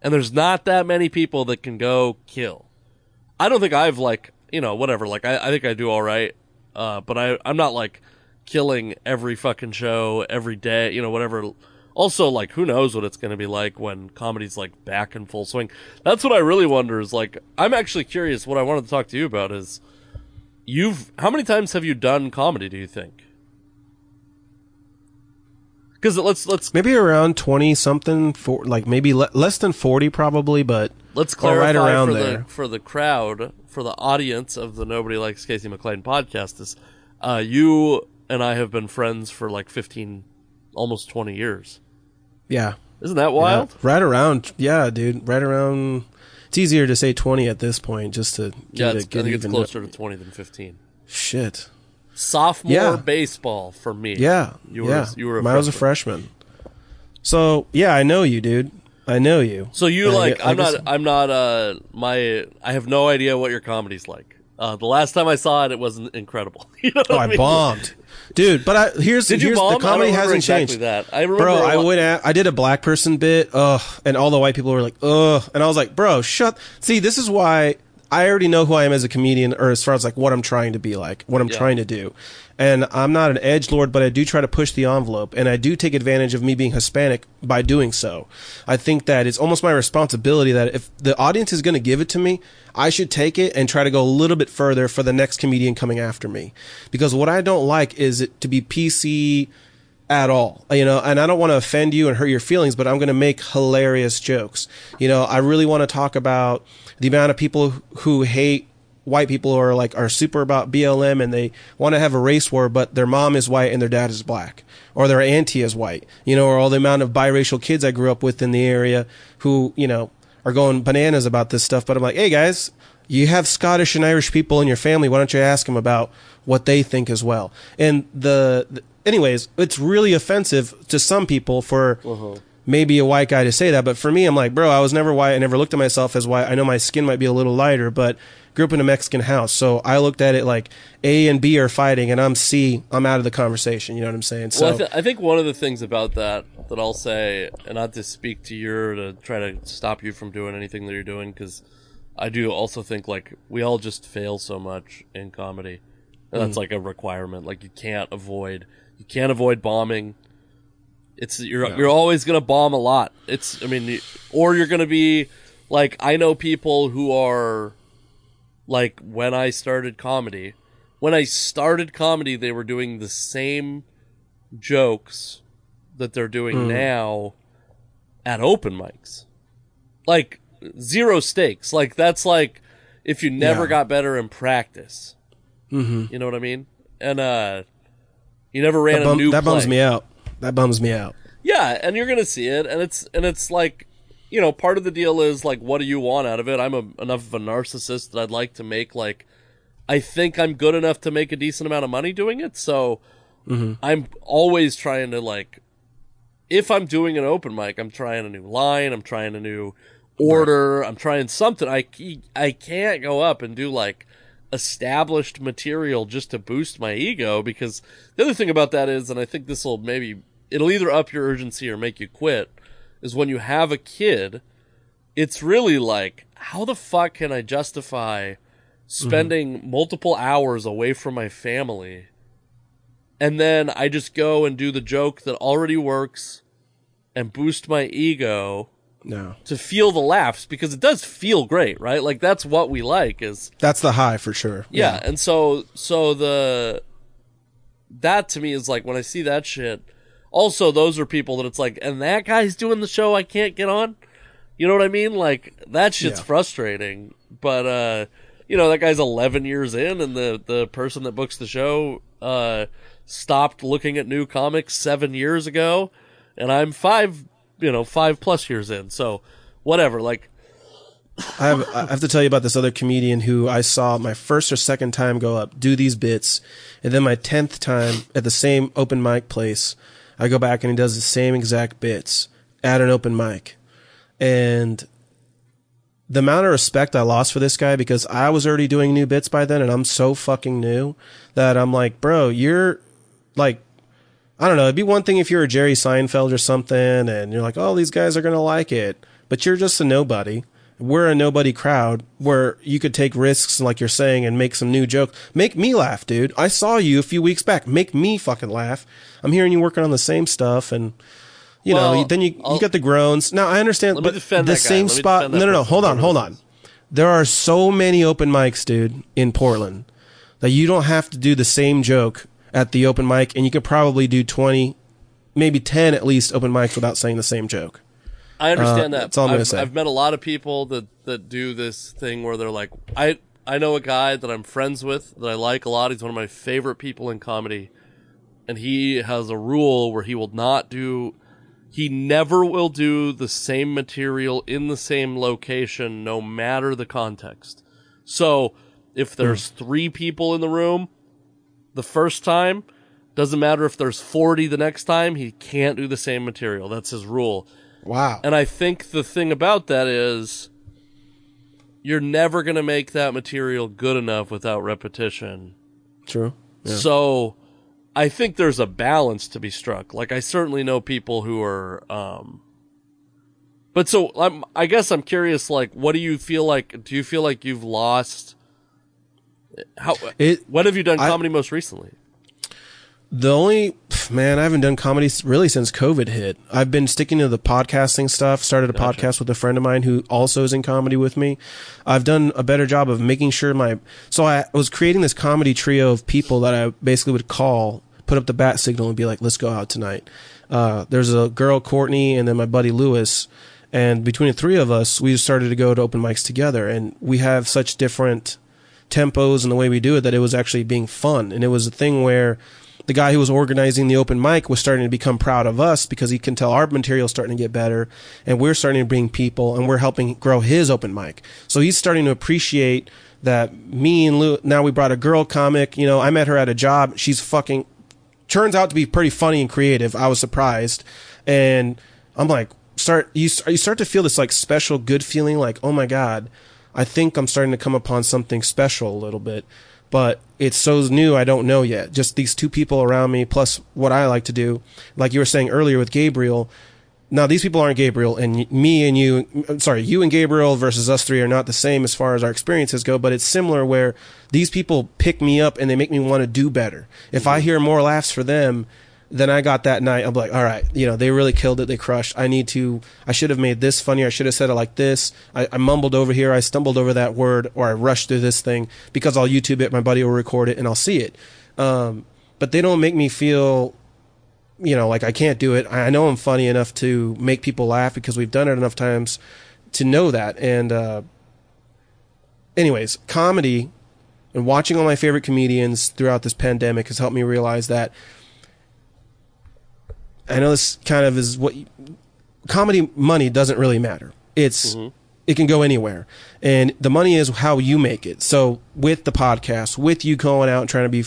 And there's not that many people that can go kill. I don't think I've like you know whatever like I, I think I do all right, uh, but I I'm not like killing every fucking show every day you know whatever. Also like who knows what it's going to be like when comedy's like back in full swing. That's what I really wonder is like I'm actually curious. What I wanted to talk to you about is you've how many times have you done comedy? Do you think? Because let's let's maybe around 20 something for like maybe le- less than 40 probably but Let's clarify right around for there. the for the crowd, for the audience of the Nobody Likes Casey McLain podcast is uh, you and I have been friends for like fifteen, almost twenty years. yeah Isn't that wild? Yeah, right around yeah dude right around it's easier to say 20 at this point just to Yeah, get, it's, it, get I think it's closer to twenty than fifteen. shit Sophomore Yeah. baseball for me. yeah you were yeah you were. A I was a freshman so yeah I know you dude I know you So you like? I I'm not. I'm not. Uh, my. I have no idea what your comedy's like. Uh, the last time I saw it, it wasn't incredible. [LAUGHS] you know oh I mean? bombed dude but I here's Did you here's bomb? the comedy hasn't exactly changed That I remember. Bro, I went at, I did a black person bit, ugh, and all the white people were like, ugh, and I was like, bro, shut. See, this is why I already know who I am as a comedian, or as far as like what I'm trying to be like, what I'm Yeah. trying to do, and I'm not an edge lord, but I do try to push the envelope, and I do take advantage of me being Hispanic by doing so. I think that it's almost my responsibility that if the audience is going to give it to me, I should take it and try to go a little bit further for the next comedian coming after me, because what I don't like is it to be PC at all. You know, and I don't want to offend you and hurt your feelings, but I'm going to make hilarious jokes. You know, I really want to talk about the amount of people who hate white people who are like are super about BLM and they want to have a race war, but their mom is white and their dad is black, or their auntie is white, you know, or all the amount of biracial kids I grew up with in the area who, you know, are going bananas about this stuff. But I'm like, hey guys, you have Scottish and Irish people in your family. Why don't you ask them about what they think as well? And the, the anyways, it's really offensive to some people for uh-huh. maybe a white guy to say that. But for me, I'm like, bro, I was never white. I never looked at myself as white. I know my skin might be a little lighter, but grew up in a Mexican house. So I looked at it like A and B are fighting and I'm C. I'm out of the conversation. You know what I'm saying? So Well, I, th- I think one of the things about that that I'll say, and not to speak to you or to try to stop you from doing anything that you're doing, because I do also think like we all just fail so much in comedy. And that's mm. like a requirement. Like you can't avoid, you can't avoid bombing. It's you're you're always gonna bomb a lot. It's I mean, or you're gonna be like I know people who are like when I started comedy. When I started comedy, they were doing the same jokes that they're doing mm. now at open mics. Like zero stakes. Like that's like if you never Yeah. got better in practice. Mm-hmm. You know what I mean? And uh you never ran that, bum- a new that bums play. me out. That bums me out. Yeah, and you're gonna see it, and it's and it's like, you know, part of the deal is like, what do you want out of it? I'm a, enough of a narcissist that I'd like to make like, I think I'm good enough to make a decent amount of money doing it. So I'm always trying to like, if I'm doing an open mic, I'm trying a new line, I'm trying a new order, I'm trying something. I I can't go up and do like established material just to boost my ego because the other thing about that is and I think this will maybe it'll either up your urgency or make you quit is when you have a kid it's really like how the fuck can I justify mm-hmm. spending multiple hours away from my family? And then I just go and do the joke that already works and boost my ego No, to feel the laughs because it does feel great, right? Like that's what we like is that's the high for sure. yeah, and so so the that to me is like when I see that shit. Also, those are people that it's like, and that guy's doing the show. I can't get on. You know what I mean? Like that shit's Yeah. frustrating. But uh, you know that guy's 11 years in, and the the person that books the show uh stopped looking at new comics seven years ago, and I'm five, you know, five plus years in. So whatever. Like I have, I have to tell you about this other comedian who I saw my first or second time go up, do these bits, and then my tenth time at the same open mic place, I go back and he does the same exact bits at an open mic, and the amount of respect I lost for this guy because I was already doing new bits by then, and I'm so fucking new that I'm like, bro, you're like I don't know. It'd be one thing if you're a Jerry Seinfeld or something, and you're like, "Oh, these guys are gonna like it," but you're just a nobody. We're a nobody crowd where you could take risks, like you're saying, and make some new jokes. Make me laugh, dude. I saw you a few weeks back. Make me fucking laugh. I'm hearing you working on the same stuff, and you Well, know, then you I'll- you got the groans. Now I understand, but the same spot. No, no, no. Hold on, hold on. There are so many open mics, dude, in Portland that you don't have to do the same joke at the open mic, and you could probably do 20, maybe 10 at least open mics without saying the same joke. I understand Uh, that. that's all I'm gonna I've, say. I've met a lot of people that that do this thing where they're like, I I know a guy that I'm friends with that I like a lot. He's one of my favorite people in comedy, and he has a rule where he will not do. He never will do the same material in the same location, no matter the context. So, if there's three people in the room, the first time, doesn't matter if there's 40 the next time, he can't do the same material. That's his rule. Wow. And I think the thing about that is you're never going to make that material good enough without repetition. True. Yeah. So I think there's a balance to be struck. Like I certainly know people who are um but so I'm I guess I'm curious like what do you feel like do you feel like you've lost how It- when have you done I- comedy most recently? The only man, I haven't done comedy really since COVID hit. I've been sticking to the podcasting stuff. Started a podcast with a friend of mine who also is in comedy with me. I've done a better job of making sure my. So I was creating this comedy trio of people that I basically would call put up the bat signal and be like, let's go out tonight. Uh, there's a girl, Courtney, and then my buddy Lewis. And between the three of us, we started to go to open mics together. And we have such different tempos and the way we do it that it was actually being fun. And it was a thing where the guy who was organizing the open mic was starting to become proud of us because he can tell our material is starting to get better and we're starting to bring people and we're helping grow his open mic. So he's starting to appreciate that me and Lou, now we brought a girl comic, you know, I met her at a job. She's fucking, turns out to be pretty funny and creative. I was surprised. And I'm like, start, you, you start to feel this like special good feeling like, oh my God, I think I'm starting to come upon something special a little bit but it's so new I don't know yet. Just these two people around me plus what I like to do. Like you were saying earlier with Gabriel. Now these people aren't Gabriel and me and you sorry, you and Gabriel versus us three are not the same as far as our experiences go, but it's similar where these people pick me up and they make me want to do better. If I mm-hmm. hear more laughs for them, then I got that night. I'm like, all right, you know, they really killed it. They crushed. I need to, I should have made this funnier. I should have said it like this. I, I, mumbled over here. I stumbled over that word or I rushed through this thing because I'll YouTube it. My buddy will record it and I'll see it. Um, but they don't make me feel, you know, like I can't do it. I know I'm funny enough to make people laugh because we've done it enough times to know that. And, uh, anyways, comedy and watching all my favorite comedians throughout this pandemic has helped me realize that I know this kind of is what comedy money doesn't really matter. It's mm-hmm. it can go anywhere, and the money is how you make it. So with the podcast, with you going out and trying to be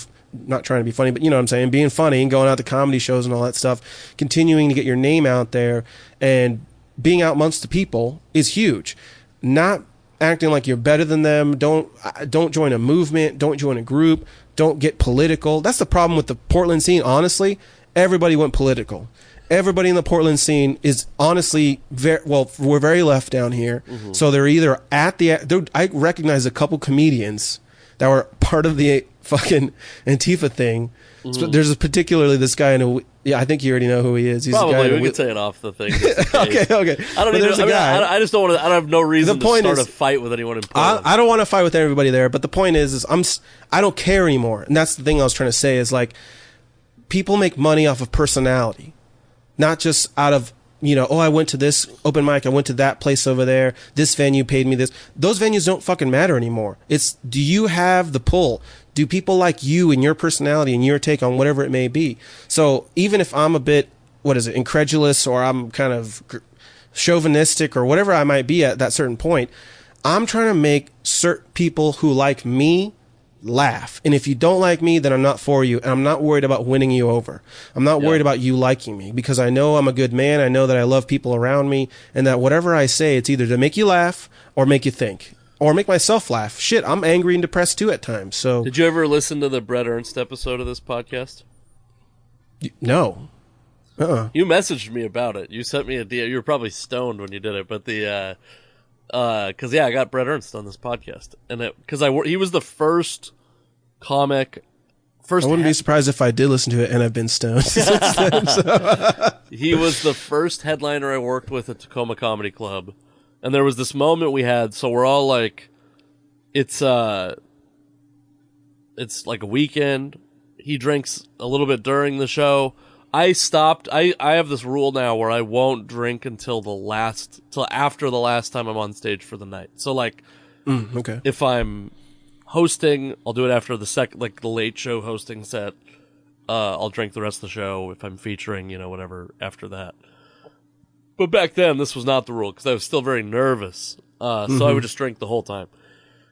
not trying to be funny, but you know what I'm saying, being funny and going out to comedy shows and all that stuff, continuing to get your name out there and being out amongst the people is huge. Not acting like you're better than them. Don't don't join a movement. Don't join a group. Don't get political. That's the problem with the Portland scene. Honestly, everybody went political. Everybody in the Portland scene is honestly very well. We're very left down here, mm-hmm. so they're either at the. I recognize a couple comedians that were part of the fucking Antifa thing. Mm-hmm. So there's particularly this guy in a. Yeah, I think you already know who he is. He's Probably we could say it off the thing. [LAUGHS] okay, okay. I don't. Even, I, mean, I, I, just don't want to. I don't have no reason the point to start is, a fight with anyone in Portland. I, I don't want to fight with everybody there, but the point is, is I'm. I don't care anymore, and that's the thing I was trying to say is like people make money off of personality, not just out of you know, oh, I went to this open mic, I went to that place over there, this venue paid me this. Those venues don't fucking matter anymore. It's do you have the pull? Do people like you and your personality and your take on whatever it may be? So even if I'm a bit, what is it, incredulous or I'm kind of chauvinistic or whatever I might be at that certain point, I'm trying to make certain people who like me laugh. And if you don't like me, then I'm not for you. And I'm not worried about winning you over. I'm not yeah. worried about you liking me because I know I'm a good man. I know that I love people around me and that whatever I say, it's either to make you laugh or make you think or make myself laugh. Shit, I'm angry and depressed too at times. So Did you ever listen to the Brett Ernst episode of this podcast? No. Uh-uh. You messaged me about it. You sent me a deal. You were probably stoned when you did it, but the uh because uh, yeah, I got Brett Ernst on this podcast, and it because I he was the first comic. First, I wouldn't be surprised if I did listen to it and I've been stoned [LAUGHS] since [LAUGHS] then. So. he was the first headliner I worked with at Tacoma Comedy Club, and there was this moment we had. So we're all like, it's uh, it's like a weekend. He drinks a little bit during the show. I stopped. I, I have this rule now where I won't drink until the last, till after the last time I'm on stage for the night. So like, mm, okay. If I'm hosting, I'll do it after the second, like the late show hosting set. Uh, I'll drink the rest of the show if I'm featuring, you know, whatever after that. But back then, this was not the rule because I was still very nervous. Uh, so mm-hmm. I would just drink the whole time.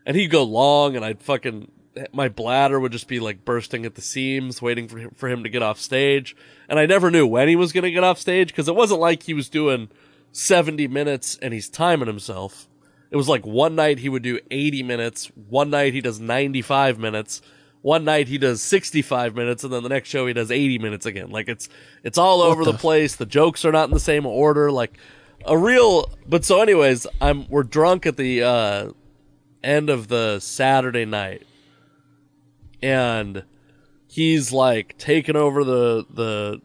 And he'd go long and I'd fucking my bladder would just be like bursting at the seams, waiting for him, for him to get off stage. And I never knew when he was going to get off stage because it wasn't like he was doing 70 minutes and he's timing himself. It was like one night he would do 80 minutes, one night he does 95 minutes, one night he does 65 minutes, and then the next show he does 80 minutes again. Like it's, it's all over the, the place. The jokes are not in the same order. Like a real, but so anyways, I'm, we're drunk at the, uh, end of the Saturday night and he's like taking over the the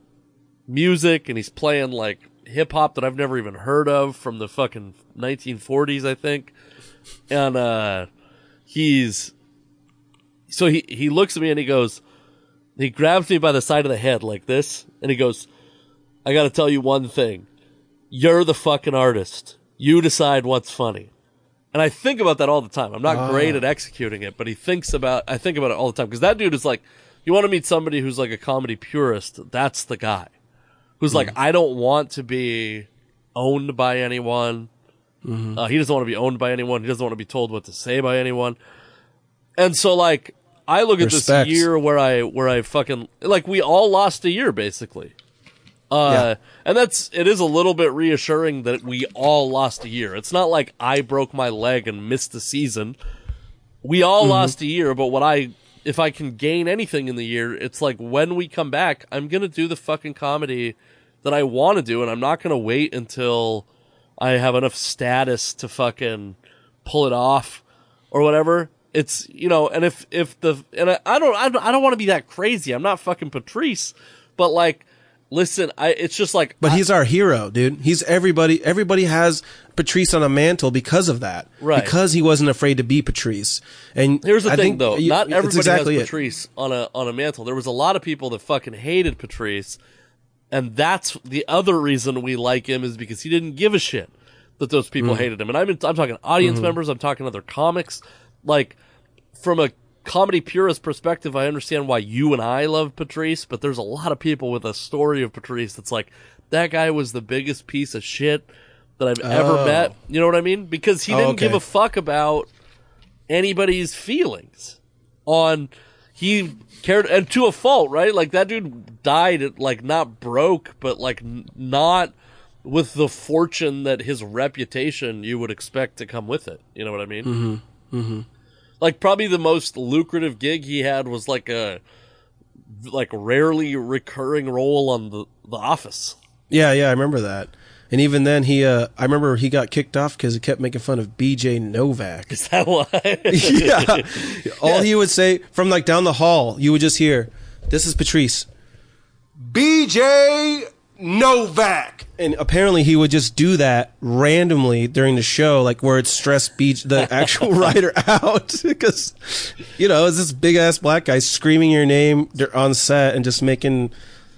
music and he's playing like hip hop that I've never even heard of from the fucking 1940s, I think. And uh he's so he he looks at me and he goes, he grabs me by the side of the head like this, and he goes, "I got to tell you one thing. You're the fucking artist. You decide what's funny." And I think about that all the time. I'm not great at executing it, but he thinks about I think about it all the time because that dude is like, you want to meet somebody who's like a comedy purist. That's the guy who's like, I don't want to be owned by anyone. Uh, he doesn't want to be owned by anyone. He doesn't want to be told what to say by anyone. And so like I look at this year where I where I fucking like we all lost a year basically. Uh and that's it is a little bit reassuring that we all lost a year. It's not like I broke my leg and missed the season. We all lost a year, but what I if I can gain anything in the year, it's like when we come back, I'm to do the fucking comedy that I want to do and I'm not to wait until I have enough status to fucking pull it off or whatever. It's you know, and if if the and I, I don't I don't, I don't want to be that crazy. I'm not fucking Patrice, but like, listen, I it's just like But he's our hero, dude. He's everybody. Everybody has Patrice on a mantle because of that. Right. Because he wasn't afraid to be Patrice. And Here's the I thing, though. you- Not everybody exactly has it. Patrice on a on a mantle. There was a lot of people that fucking hated Patrice, and that's the other reason we like him is because he didn't give a shit that those people Mm. hated him. And I'm I'm talking audience Mm-hmm. members. I'm talking other comics. Like from a comedy purist perspective, I understand why you and I love Patrice, but there's a lot of people with a story of Patrice that's like that guy was the biggest piece of shit that I've ever Oh. met. You know what I mean? Because he Oh, didn't okay. give a fuck about anybody's feelings on he cared and to a fault right like that dude died at, like not broke but like n- not with the fortune that his reputation you would expect to come with it you know what i mean mm-hmm. Mm-hmm. Like probably the most lucrative gig he had was like a like rarely recurring role on the the office Yeah, yeah, I remember that. And even then, he, uh, I remember he got kicked off because he kept making fun of B.J. Novak. is that why [LAUGHS] yeah. All he would say from like down the hall, you would just hear, "This is Patrice." B.J. Novak. And apparently, he would just do that randomly during the show, like where it stressed B- the [LAUGHS] actual writer out [LAUGHS] because, you know, it's this big ass black guy screaming your name on set and just making.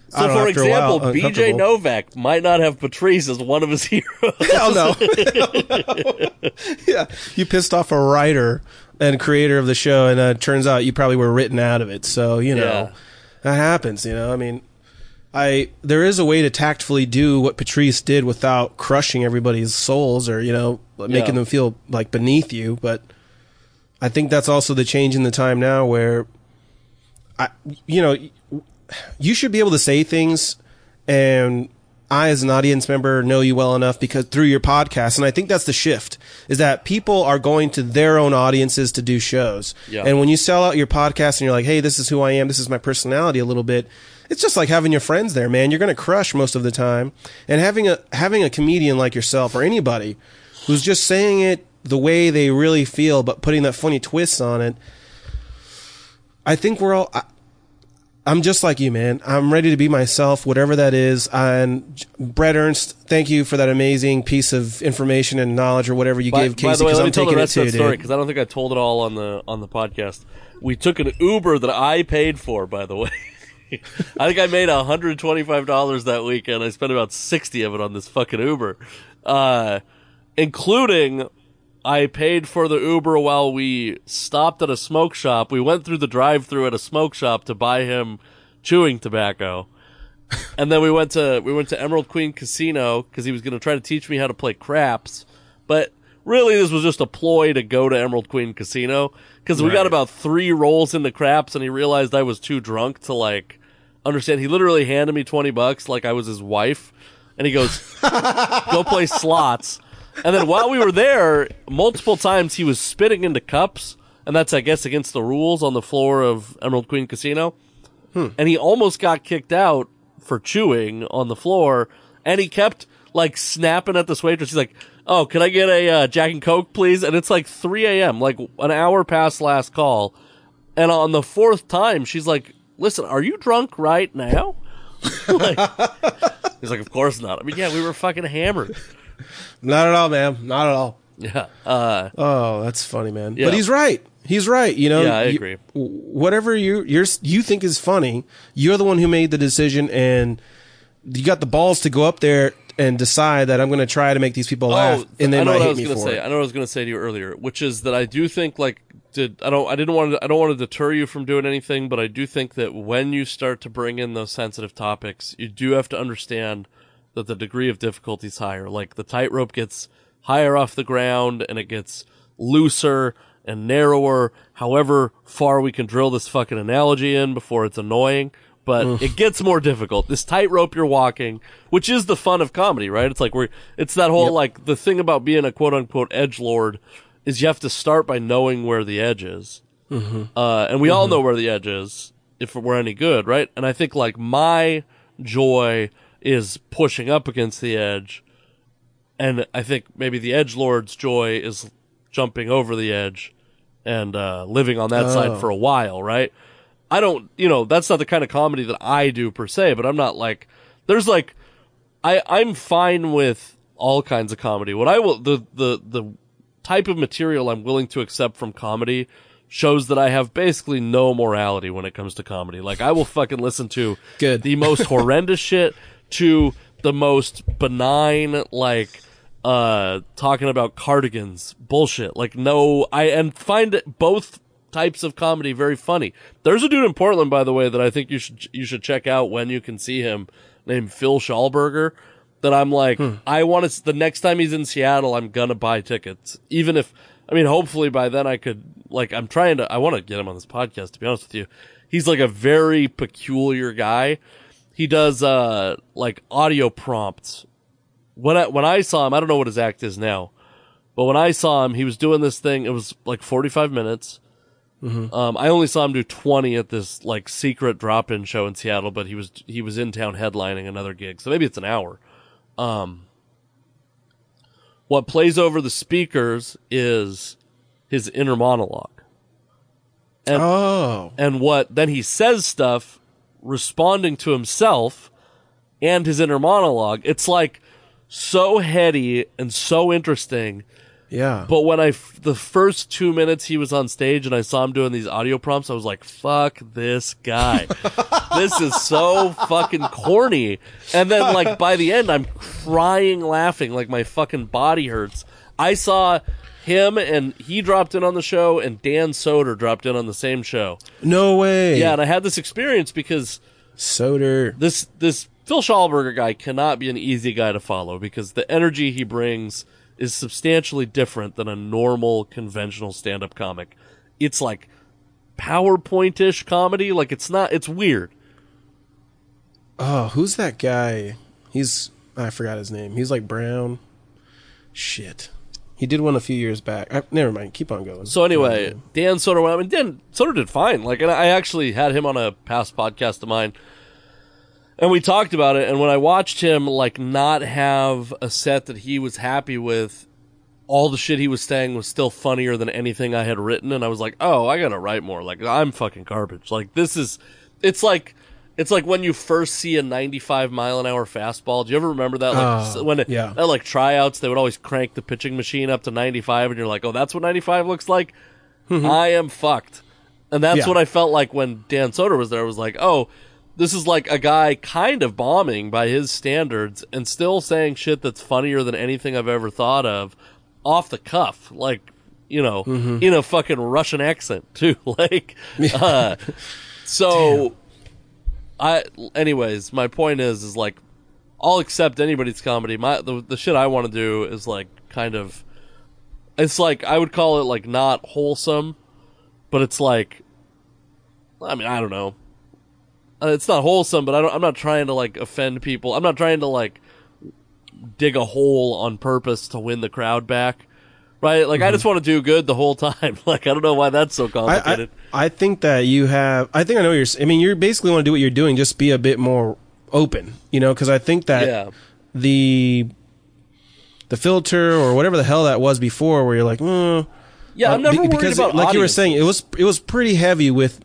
So for while, example bj novak might not have patrice as one of his heroes Hell no. Hell [LAUGHS] no. yeah, you pissed off a writer and creator of the show, and uh, it turns out you probably were written out of it. So you know Yeah. that happens. You know, I mean, I there is a way to tactfully do what Patrice did without crushing everybody's souls or you know making Yeah. them feel like beneath you. But I think that's also the change in the time now where I, you know, you should be able to say things and I as an audience member know you well enough because through your podcast and I think that's the shift is that people are going to their own audiences to do shows. Yeah. And when you sell out your podcast and you're like, "Hey, this is who I am, this is my personality a little bit." It's just like having your friends there, man. You're going to crush most of the time. And having a having a comedian like yourself or anybody who's just saying it the way they really feel but putting that funny twist on it. I think we're all I, I'm just like you, man. I'm ready to be myself, whatever that is. And Brett Ernst, thank you for that amazing piece of information and knowledge or whatever you By, gave by Casey the way, let I'm me tell the taking it rest of too, that story dude. because I don't think I told it all on the on the podcast. We took an Uber that I paid for, by the way. [LAUGHS] [LAUGHS] I think I made hundred twenty five dollars that weekend. I spent about sixty of it on this fucking Uber, uh, including I paid for the Uber while we stopped at a smoke shop. We went through the drive through at a smoke shop to buy him chewing tobacco. [LAUGHS] and then we went to we went to Emerald Queen Casino because he was going to try to teach me how to play craps. But really, this was just a ploy to go to Emerald Queen Casino because we got about three rolls into craps, and he realized I was too drunk to like understand. He literally handed me twenty bucks like I was his wife, and he goes, [LAUGHS] "Go play slots." And then while we were there, multiple times he was spitting into cups, and that's I guess against the rules on the floor of Emerald Queen Casino hmm. and he almost got kicked out for chewing on the floor, and he kept like snapping at this waitress. He's like, "Oh, can I get a uh, Jack and Coke, please?" And it's like 3 a.m., like an hour past last call, and on the fourth time, she's like, "Listen, are you drunk right now?" [LAUGHS] like, he's like, "Of course not." I mean, yeah, we were fucking hammered. Not at all, man. Not at all. Yeah. Uh, Oh, that's funny, man. Yeah. But he's right. he's right. You know, Yeah, I You- agree. whatever you you're, you think is funny, you're the one who made the decision, and you got the balls to go up there and decide that I'm going to try to make these people laugh, oh, and they Oh, I know might what I hate was me gonna for say. it. I know what I was going to say to you earlier, which is that I do think like did I don't I didn't want to I don't want to deter you from doing anything, but I do think that when you start to bring in those sensitive topics, you do have to understand that the degree of difficulty is higher. Like the tightrope gets higher off the ground and it gets looser and narrower. However far we can drill this fucking analogy in before it's annoying. But it gets more difficult. This tightrope you're walking, which is the fun of comedy, right? It's like we're, it's that whole like the thing about being a quote unquote edge lord is you have to start by knowing where the edge is. Uh, and we all know where the edge is if we're any good, right? And I think like my joy is pushing up against the edge, and I think maybe the edge lord's joy is jumping over the edge and uh, living on that side for a while, right? I don't, you know, that's not the kind of comedy that I do per se, but I'm not like, there's like, I, I'm fine with all kinds of comedy. What I will, the, the, the type of material I'm willing to accept from comedy shows that I have basically no morality when it comes to comedy. Like I will fucking listen to Good. the most [LAUGHS] horrendous shit to the most benign, like, uh, talking about cardigans bullshit. Like no, I, and find it both types of comedy very funny. There's a dude in Portland, by the way, that I think you should, you should check out when you can see him named Phil Schallberger that I'm like, I want to, the next time he's in Seattle, I'm gonna buy tickets. Even if, I mean, hopefully by then I could, like, I'm trying to, I want to get him on this podcast, to be honest with you. He's like a very peculiar guy. He does, uh, like audio prompts. When I, when I saw him, I don't know what his act is now, but when I saw him, he was doing this thing. It was like 45 minutes. Um, I only saw him do 20 at this like secret drop-in show in Seattle, but he was he was in town headlining another gig, so maybe it's an hour. Um, what plays over the speakers is his inner monologue, and Oh, and what then he says stuff responding to himself and his inner monologue. It's like so heady and so interesting. Yeah. But when I, f- the first two minutes he was on stage and I saw him doing these audio prompts, I was like, fuck this guy. [LAUGHS] this is so fucking corny. And then like by the end, I'm crying laughing, like my fucking body hurts. I saw him and he dropped in on the show and Dan Soder dropped in on the same show. no way. Yeah. And I had this experience because Soder. this, this Phil Schallberger guy cannot be an easy guy to follow because the energy he brings is substantially different than a normal conventional stand-up comic. It's like PowerPoint-ish comedy. Like it's not, it's weird. Oh, who's that guy? He's I forgot his name. He's like brown. Shit. He did one a few years back. I, never mind. Keep on going. So anyway, Dan Soder, I mean, Dan Soder did fine. Like, and I actually had him on a past podcast of mine, and we talked about it. And when I watched him, like, not have a set that he was happy with, all the shit he was saying was still funnier than anything I had written. And I was like, oh, I gotta write more. Like, I'm fucking garbage. Like, this is, it's like. It's like when you first see a 95 mile an hour fastball. Do you ever remember that? Like Oh, when it, yeah. at like tryouts, they would always crank the pitching machine up to 95, and you're like, oh, that's what 95 looks like. Mm-hmm. I am fucked. And that's Yeah. what I felt like when Dan Soder was there. I was like, oh, this is like a guy kind of bombing by his standards and still saying shit that's funnier than anything I've ever thought of off the cuff. Like, you know, in a fucking Russian accent [LAUGHS] too. like, uh, so I, anyways, my point is, is like, I'll accept anybody's comedy. My, the, the shit I want to do is like kind of, it's like, I would call it like not wholesome, but it's like, I mean, I don't know. Uh, it's not wholesome, but I don't, I'm not trying to like offend people. I'm not trying to like dig a hole on purpose to win the crowd back. Right? Like, I just want to do good the whole [LAUGHS] time. like, I don't know why that's so complicated. I I think that you have. I think I know what you're. I mean, you basically want to do what you're doing. Just be a bit more open. You know, because I think that yeah. the the filter or whatever the hell that was before, where you're like, mm, Yeah, I'm uh, never worried because about like you were saying, it was it was pretty heavy with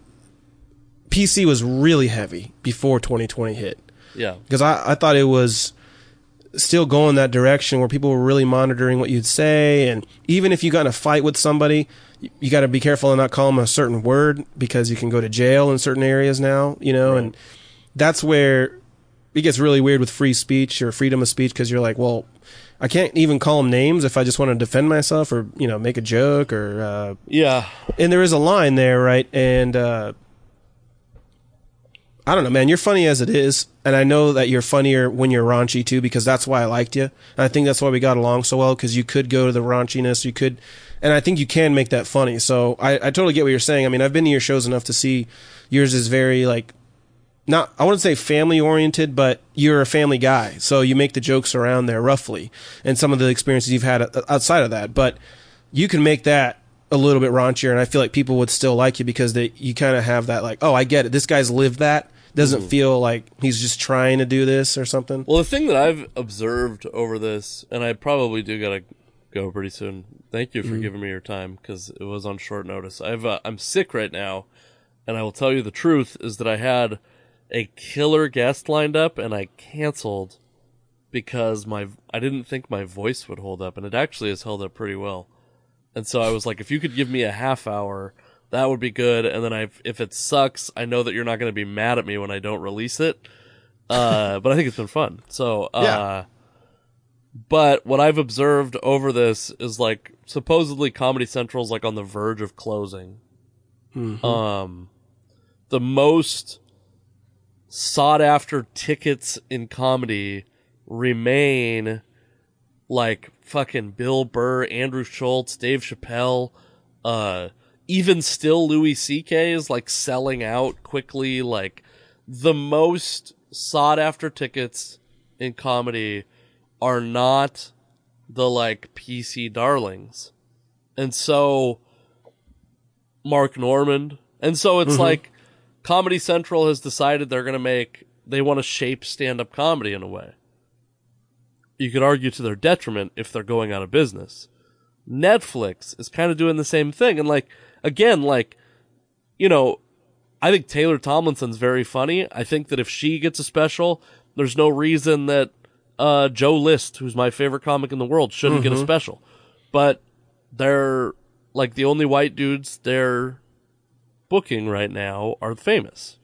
PC was really heavy before 2020 hit Yeah. because I I thought it was still going that direction where people were really monitoring what you'd say. And even if you got in a fight with somebody, you, you got to be careful and not call them a certain word because you can go to jail in certain areas now, you know, and that's where it gets really weird with free speech or freedom of speech because you're like, well, I can't even call them names if I just want to defend myself or, you know, make a joke or, uh, Yeah. and there is a line there, right? And uh, I don't know, man. You're funny as it is, and I know that you're funnier when you're raunchy too, because that's why I liked you. And I think that's why we got along so well, because you could go to the raunchiness, you could, and I think you can make that funny. So I, I totally get what you're saying. I mean, I've been to your shows enough to see yours is very like not I wouldn't say family oriented, but you're a family guy, so you make the jokes around there roughly, and some of the experiences you've had outside of that. But you can make that a little bit raunchier, and I feel like people would still like you because they you kind of have that like, oh, I get it. This guy's lived that. Doesn't feel like he's just trying to do this or something. Well, the thing that I've observed over this, and I probably do gotta go pretty soon. Thank you for giving me your time because it was on short notice. I've uh, I'm sick right now, and I will tell you the truth is that I had a killer guest lined up and I canceled because my I didn't think my voice would hold up, and it actually has held up pretty well. And so I was like, if you could give me a half hour, that would be good. And then I, if it sucks, I know that you're not going to be mad at me when I don't release it. Uh, but I think it's been fun. So, uh, Yeah. but what I've observed over this is like supposedly Comedy Central's like on the verge of closing. Um, the most sought after tickets in comedy remain like fucking Bill Burr, Andrew Schulz, Dave Chappelle, uh, even still Louis C.K. is like selling out quickly. Like the most sought after tickets in comedy are not the like PC darlings. And so Mark Normand. And so it's like Comedy Central has decided they're going to make they want to shape stand-up comedy in a way. You could argue to their detriment if they're going out of business. Netflix is kind of doing the same thing and like again like you know I think Taylor Tomlinson's very funny. I think that if she gets a special, there's no reason that uh, Joe List, who's my favorite comic in the world, shouldn't get a special. But they're like the only white dudes they're booking right now are famous.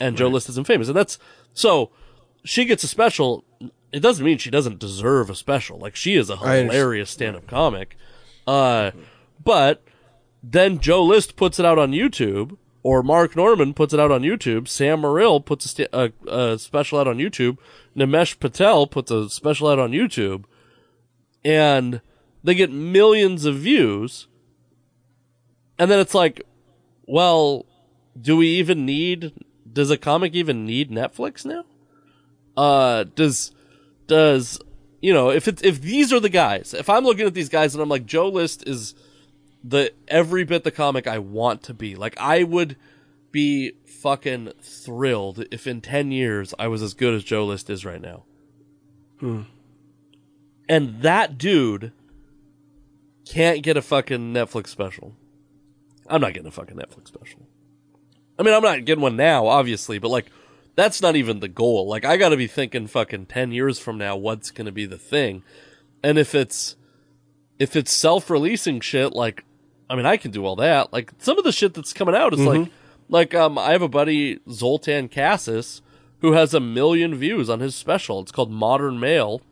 And Joe List isn't famous. And that's so she gets a special. It doesn't mean she doesn't deserve a special. Like she is a hilarious stand up comic. Uh, but then Joe List puts it out on YouTube, or Mark Normand puts it out on YouTube. Sam Morril puts a, sta- a, a special out on YouTube. Nimesh Patel puts a special out on YouTube, and they get millions of views. And then it's like, well, do we even need? Does a comic even need Netflix now? Uh, does does you know if it's if these are the guys? If I'm looking at these guys and I'm like, Joe List is the every bit the comic I want to be. Like I would be fucking thrilled if in 10 years I was as good as Joe List is right now. Hmm. And that dude can't get a fucking Netflix special. I'm not getting a fucking Netflix special. I mean, I'm not getting one now, obviously, but like, that's not even the goal. Like, I gotta be thinking fucking 10 years from now, what's gonna be the thing. And if it's, if it's self-releasing shit, like, I mean, I can do all that. Like, some of the shit that's coming out is like, like, um, I have a buddy, Zoltan Kaszas, who has a million views on his special. It's called Modern Male.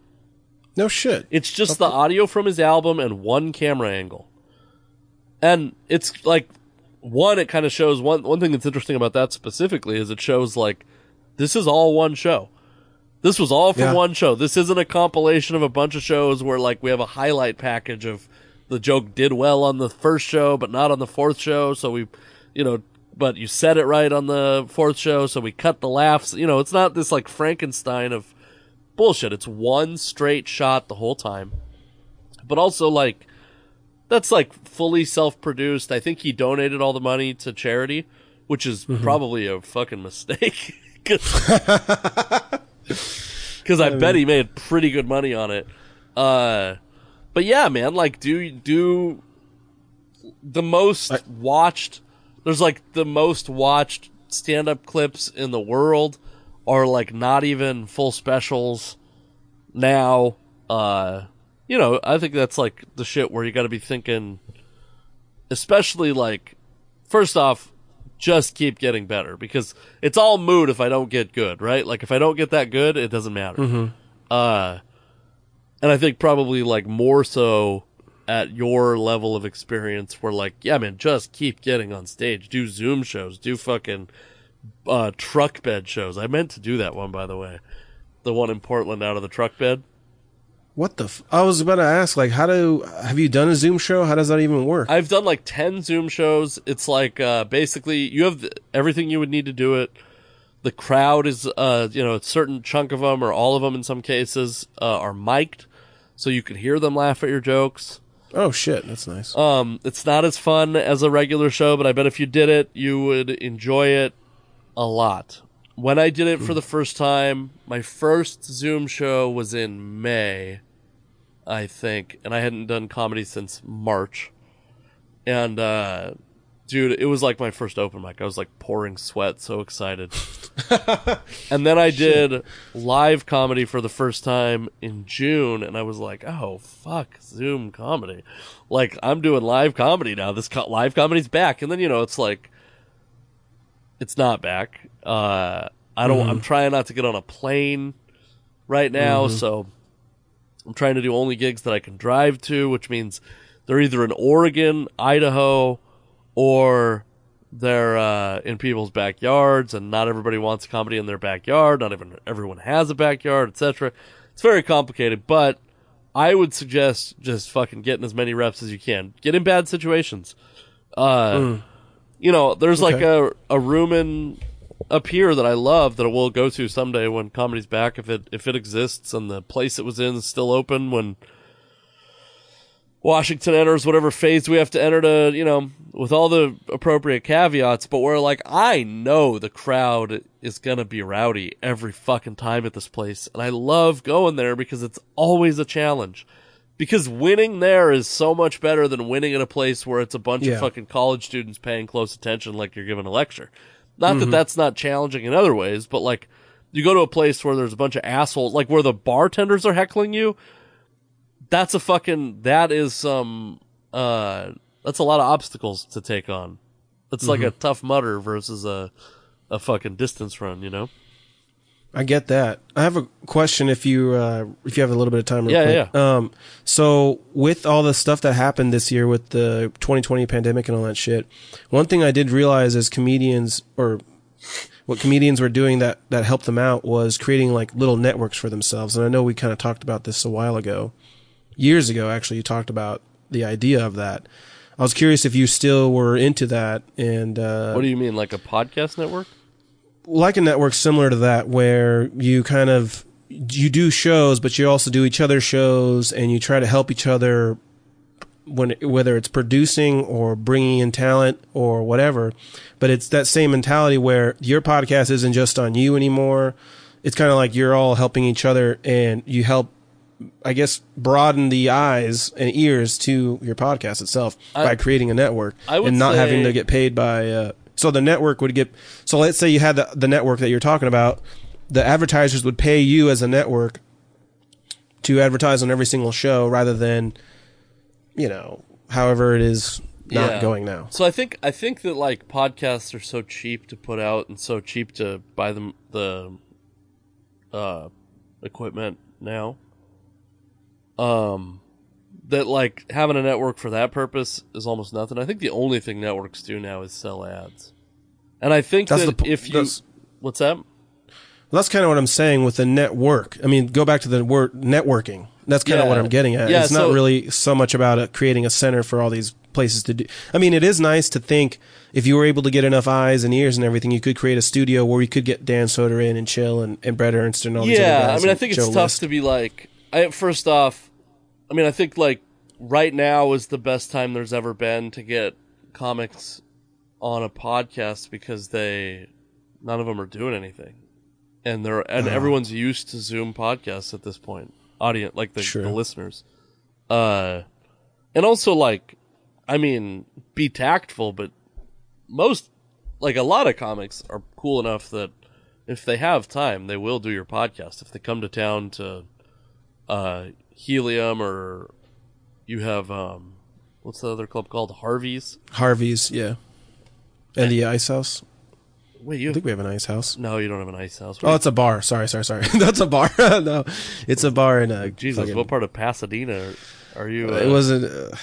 No shit. It's just the audio from his album and one camera angle. And it's like one it kind of shows one one thing that's interesting about that specifically is it shows like this is all one show. This was all from Yeah. one show. This isn't a compilation of a bunch of shows where like we have a highlight package of the joke did well on the first show but not on the fourth show, so we you know but you said it right on the fourth show, so we cut the laughs. You know, it's not this like Frankenstein of bullshit. It's one straight shot the whole time. But also like that's like fully self-produced. I think he donated all the money to charity, which is mm-hmm. probably a fucking mistake. [LAUGHS] Cuz I bet he made pretty good money on it. Uh but yeah, man, like do do the most watched there's like the most watched stand-up clips in the world are like not even full specials now. Uh, you know, I think that's like the shit where you got to be thinking, especially like, first off, just keep getting better because it's all mood if I don't get good, right? Like if I don't get that good, it doesn't matter. Uh, and I think probably like more so at your level of experience where like, yeah, man, just keep getting on stage, do Zoom shows, do fucking, uh, truck bed shows. I meant to do that one, by the way. The one in Portland out of the truck bed. What the? F- I was about to ask, like, how do have you done a Zoom show? How does that even work? I've done like 10 Zoom shows. It's like, uh, basically you have everything you would need to do it. The crowd is, uh, you know, a certain chunk of them or all of them in some cases, uh, are mic'd so you can hear them laugh at your jokes. oh shit, that's nice. Um, it's not as fun as a regular show, but I bet if you did it, you would enjoy it a lot. When I did it for the first time, my first Zoom show was in May, I think, and I hadn't done comedy since March. And uh dude, it was like my first open mic. I was like pouring sweat, so excited. [LAUGHS] and then I did live comedy for the first time in June, and I was like, "Oh fuck, Zoom comedy!" Like I'm doing live comedy now. This co- live comedy's back, and then you know it's like, it's not back. Uh, I don't. I'm trying not to get on a plane right now, so I'm trying to do only gigs that I can drive to, which means they're either in Oregon, Idaho, or they're uh, in people's backyards, and not everybody wants comedy in their backyard. Not even everyone has a backyard, etc. It's very complicated, but I would suggest just fucking getting as many reps as you can. Get in bad situations. Uh, You know, there's like a a room in up here that I love that I will go to someday when comedy's back if it if it exists and the place it was in is still open when Washington enters whatever phase we have to enter to, you know, with all the appropriate caveats, but where like I know the crowd is gonna be rowdy every fucking time at this place, and I love going there because it's always a challenge. Because winning there is so much better than winning at a place where it's a bunch Yeah. of fucking college students paying close attention like you're giving a lecture. Not that that's not challenging in other ways, but like you go to a place where there's a bunch of assholes, like where the bartenders are heckling you, that's a fucking that is some uh that's a lot of obstacles to take on. It's like a Tough Mudder versus a a fucking distance run, you know? I get that. I have a question if you uh, if you have a little bit of time. Yeah, quick. Um, so with all the stuff that happened this year with the 2020 pandemic and all that shit, one thing I did realize as comedians or what comedians were doing that that helped them out was creating like little networks for themselves. And I know we kind of talked about this a while ago, years ago actually. You talked about the idea of that. I was curious if you still were into that and uh, What do you mean, like a podcast network? Like a network similar to that where you kind of you do shows but you also do each other's shows and you try to help each other when whether it's producing or bringing in talent or whatever. But it's that same mentality where your podcast isn't just on you anymore. It's kind of like you're all helping each other and you help I guess broaden the eyes and ears to your podcast itself by creating a network I would and not having to get paid by uh, so the network would get so let's say you had the, the network that you're talking about the advertisers would pay you as a network to advertise on every single show rather than you know however it is not Yeah. going now So I think I think that like podcasts are so cheap to put out and so cheap to buy them the uh equipment now. Um that like having a network for that purpose is almost nothing. I think the only thing networks do now is sell ads. And I think That's that the if you what's that? Well, that's kind of what I'm saying with the network. I mean, go back to the word networking. That's kind of what I'm getting at. Yeah, it's so- not really so much about uh creating a center for all these places to do. I mean, it is nice to think if you were able to get enough eyes and ears and everything, you could create a studio where you could get Dan Soder in and chill and, and Brett Ernst and all these other Yeah, I mean, I think Joe it's tough List. to be like. I first off, I mean, I think like right now is the best time there's ever been to get comics on a podcast because they none of them are doing anything, and they're Uh-huh. and everyone's used to Zoom podcasts at this point. Audience like the, Sure. the listeners, uh, and also like, I mean, be tactful, but most like a lot of comics are cool enough that if they have time, they will do your podcast. If they come to town to uh, Helium or you have um, what's the other club called? Harvey's. Harvey's, yeah. And the ice house. Wait, you I think we have an ice house. no, you don't have an ice house. Oh, it's a bar. Sorry, sorry, sorry. [LAUGHS] That's a bar. [LAUGHS] no, it's a bar in a. Jesus, fucking- what part of Pasadena are you? it uh, wasn't. Uh,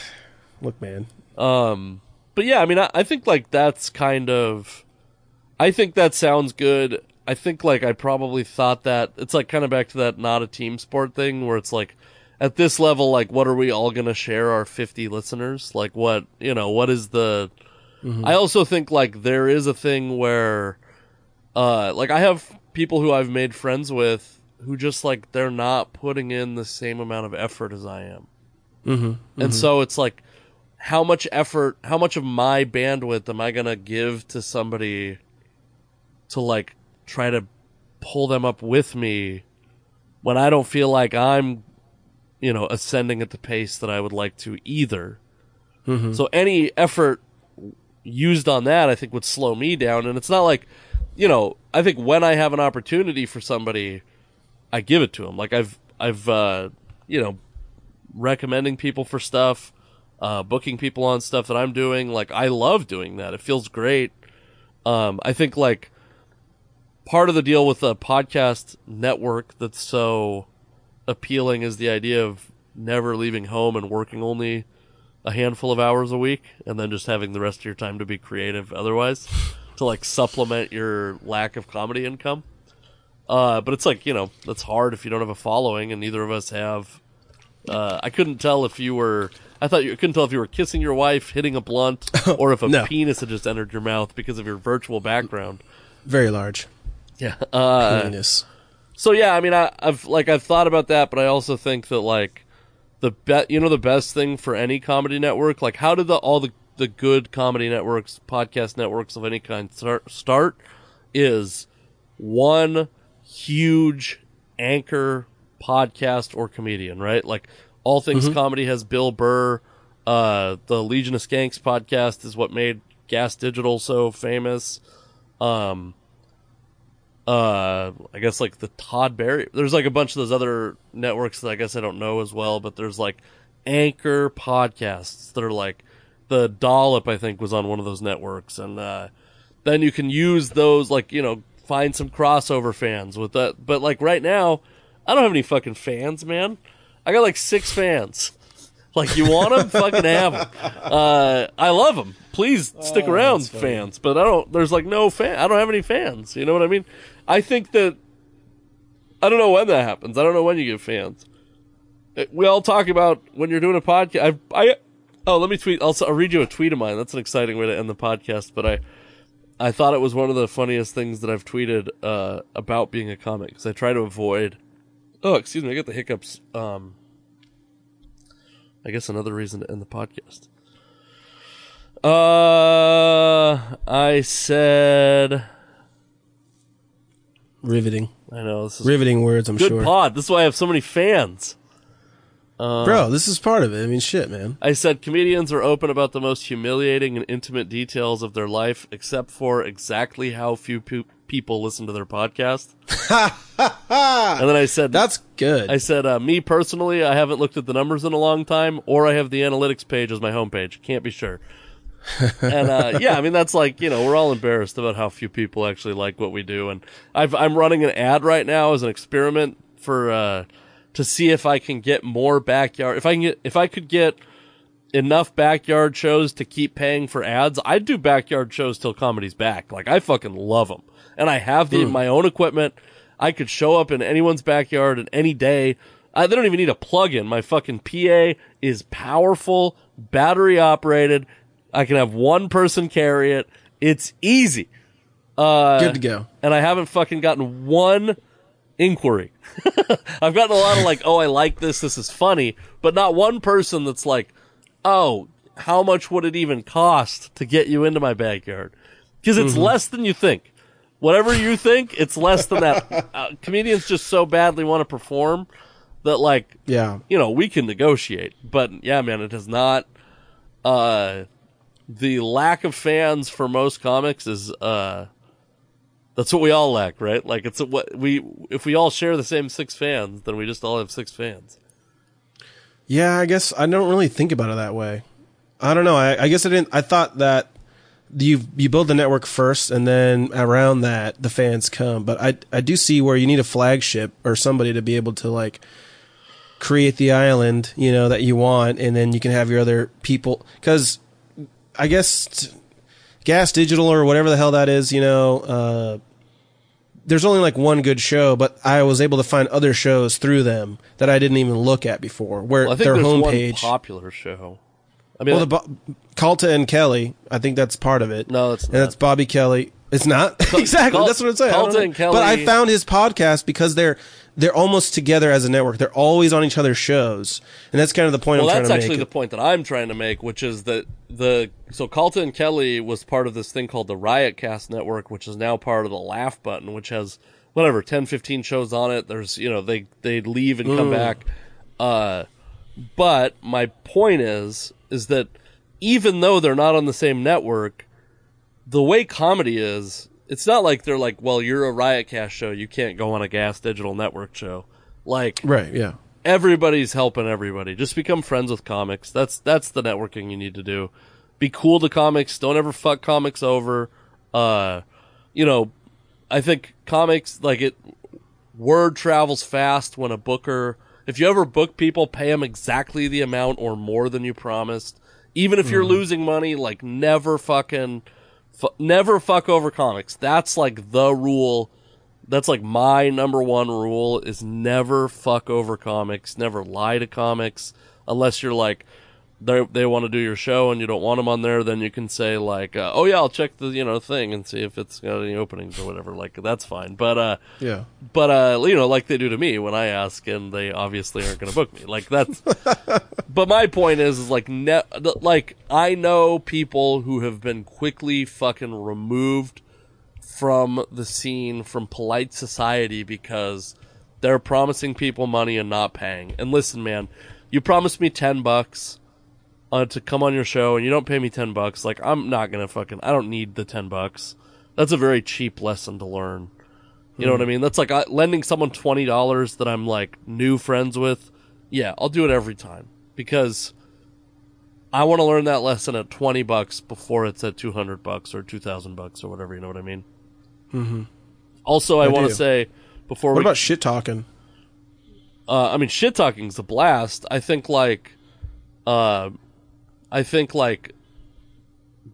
look, man. Um, but yeah, I mean, I, I think like that's kind of, I think that sounds good. I think like I probably thought that it's like kind of back to that not a team sport thing where it's like at this level, like what are we all gonna share our 50 listeners? Like what, you know, what is the, I also think like there is a thing where, uh, like I have people who I've made friends with who just like they're not putting in the same amount of effort as I am. Mm-hmm. And so it's like, how much effort, how much of my bandwidth am I going to give to somebody to like try to pull them up with me when I don't feel like I'm, you know, ascending at the pace that I would like to either. So any effort used on that, I think would slow me down. And it's not like, you know, I think when I have an opportunity for somebody, I give it to them. Like I've, I've, uh, you know, recommending people for stuff, uh, booking people on stuff that I'm doing. Like I love doing that. It feels great. Um, I think like part of the deal with a podcast network that's so appealing is the idea of never leaving home and working only a handful of hours a week and then just having the rest of your time to be creative otherwise to like supplement your lack of comedy income. Uh, but it's like, you know, that's hard if you don't have a following and neither of us have uh, I couldn't tell if you were. I thought you I couldn't tell if you were kissing your wife, hitting a blunt, [LAUGHS] or if a No. penis had just entered your mouth because of your virtual background. Very large. Yeah. Uh, Penis. So yeah, I mean, I, I've like I've thought about that, but I also think that like the bet, you know, the best thing for any comedy network, like how did the all the the good comedy networks, podcast networks of any kind start? Start is one huge anchor podcast or comedian, right? Like all things comedy has Bill Burr. Uh, the Legion of Skanks podcast is what made Gas Digital so famous. Um, uh, I guess like the Todd Barry. There's like a bunch of those other networks that I guess I don't know as well, but there's like anchor podcasts that are like the Dollop. I think was on one of those networks, and uh, then you can use those like you know find some crossover fans with that. But like right now, I don't have any fucking fans, man. I got like six fans. [LAUGHS] Like you want them, fucking have them. Uh, I love them. Please stick around, fans. But I don't. There's like no fan. I don't have any fans. You know what I mean? I think that I don't know when that happens. I don't know when you get fans. Uh, We all talk about when you're doing a podcast. I, I oh, let me tweet. I'll, I'll read you a tweet of mine. That's an exciting way to end the podcast. But I, I thought it was one of the funniest things that I've tweeted uh, about being a comic because I try to avoid. Oh, excuse me. I got the hiccups. Um, I guess another reason to end the podcast. Uh, I said. Riveting. I know this is Riveting words, I'm good sure. pod. This is why I have so many fans. Bro, this is part of it. I mean, shit, man. I said comedians are open about the most humiliating and intimate details of their life, except for exactly how few pe- people listen to their podcast. [LAUGHS] and then I said, That's good. I said, uh, me personally, I haven't looked at the numbers in a long time, or I have the analytics page as my homepage. Can't be sure. And uh, [LAUGHS] yeah, I mean that's like you know we're all embarrassed about how few people actually like what we do, and I've, I'm running an ad right now as an experiment for uh, to see if I can get more backyard. If I can get if I could get enough backyard shows to keep paying for ads, I'd do backyard shows till comedy's back. Like I fucking love them, and I have the my own equipment. I could show up in anyone's backyard in any day. I, they don't even need a plug-in. My fucking PA is powerful, battery operated. I can have one person carry it. It's easy. Uh, good to go. and I haven't fucking gotten one inquiry. [LAUGHS] I've gotten a lot of like, oh, I like this, this is funny, but not one person that's like, oh, how much would it even cost to get you into my backyard? Because it's less than you think. Whatever you think, it's less than that. [LAUGHS] Uh, comedians just so badly want to perform that, like, Yeah. you know, we can negotiate. But yeah, man, it has not. Uh, the lack of fans for most comics is uh That's what we all lack, right? Like it's a, what we if we all share the same six fans, then we just all have six fans. Yeah, I guess I don't really think about it that way. I don't know. I, I guess I didn't. I thought that you you build the network first, and then around that the fans come. But I I do see where you need a flagship or somebody to be able to like create the island, you know, that you want, and then you can have your other people. Because I guess t- Gas Digital or whatever the hell that is, you know. Uh, there's only like one good show, but I was able to find other shows through them that I didn't even look at before. Where Well, I think their homepage, popular show. I mean, well, the Calta and Kelly, I think that's part of it. No, it's not. and that's Bobby Kelly. It's not [LAUGHS] exactly. That's what I'm saying. Calta and Kelly- But I found his podcast because they're they're almost together as a network. They're always on each other's shows, and that's kind of the point well, I'm that's trying to actually the point that I'm trying to make, which is that the so Calta and Kelly was part of this thing called the Riotcast Network, which is now part of the Laugh Button, which has whatever 10, 15 shows on it. There's you know they they leave and come back. Uh, but my point is is that even though they're not on the same network, the way comedy is, it's not like they're like, well, you're a Riotcast show, you can't go on a Gas Digital Network show. Like right? Yeah. everybody's helping everybody. Just become friends with comics. That's that's the networking you need to do. Be cool to comics. Don't ever fuck comics over. Uh, you know, I think comics like it. Word travels fast when a booker. If you ever book people, pay them exactly the amount or more than you promised. Even if you're losing money, like never fucking, fu- never fuck over comics. That's like the rule that's like my number one rule is never fuck over comics, never lie to comics unless you're like they they want to do your show and you don't want them on there. Then you can say like, uh, oh yeah, I'll check the you know thing and see if it's got any openings or whatever. Like that's fine. But uh, Yeah. but uh, you know, like they do to me when I ask, and they obviously aren't going to book me. Like that's. [LAUGHS] but my point is, is like, ne- like I know people who have been quickly fucking removed from the scene from polite society because they're promising people money and not paying. And listen, man, you promised me ten bucks uh, to come on your show, and you don't pay me ten bucks. Like I'm not gonna fucking. I don't need the ten bucks. That's a very cheap lesson to learn. You know what I mean? That's like uh, lending someone twenty dollars that I'm like new friends with. Yeah, I'll do it every time because I want to learn that lesson at twenty bucks before it's at two hundred bucks or two thousand bucks or whatever. You know what I mean? Mm-hmm. Also, I, I want to say before What we about shit talking? uh, I mean, shit talking's a blast. I think like, uh, I think like,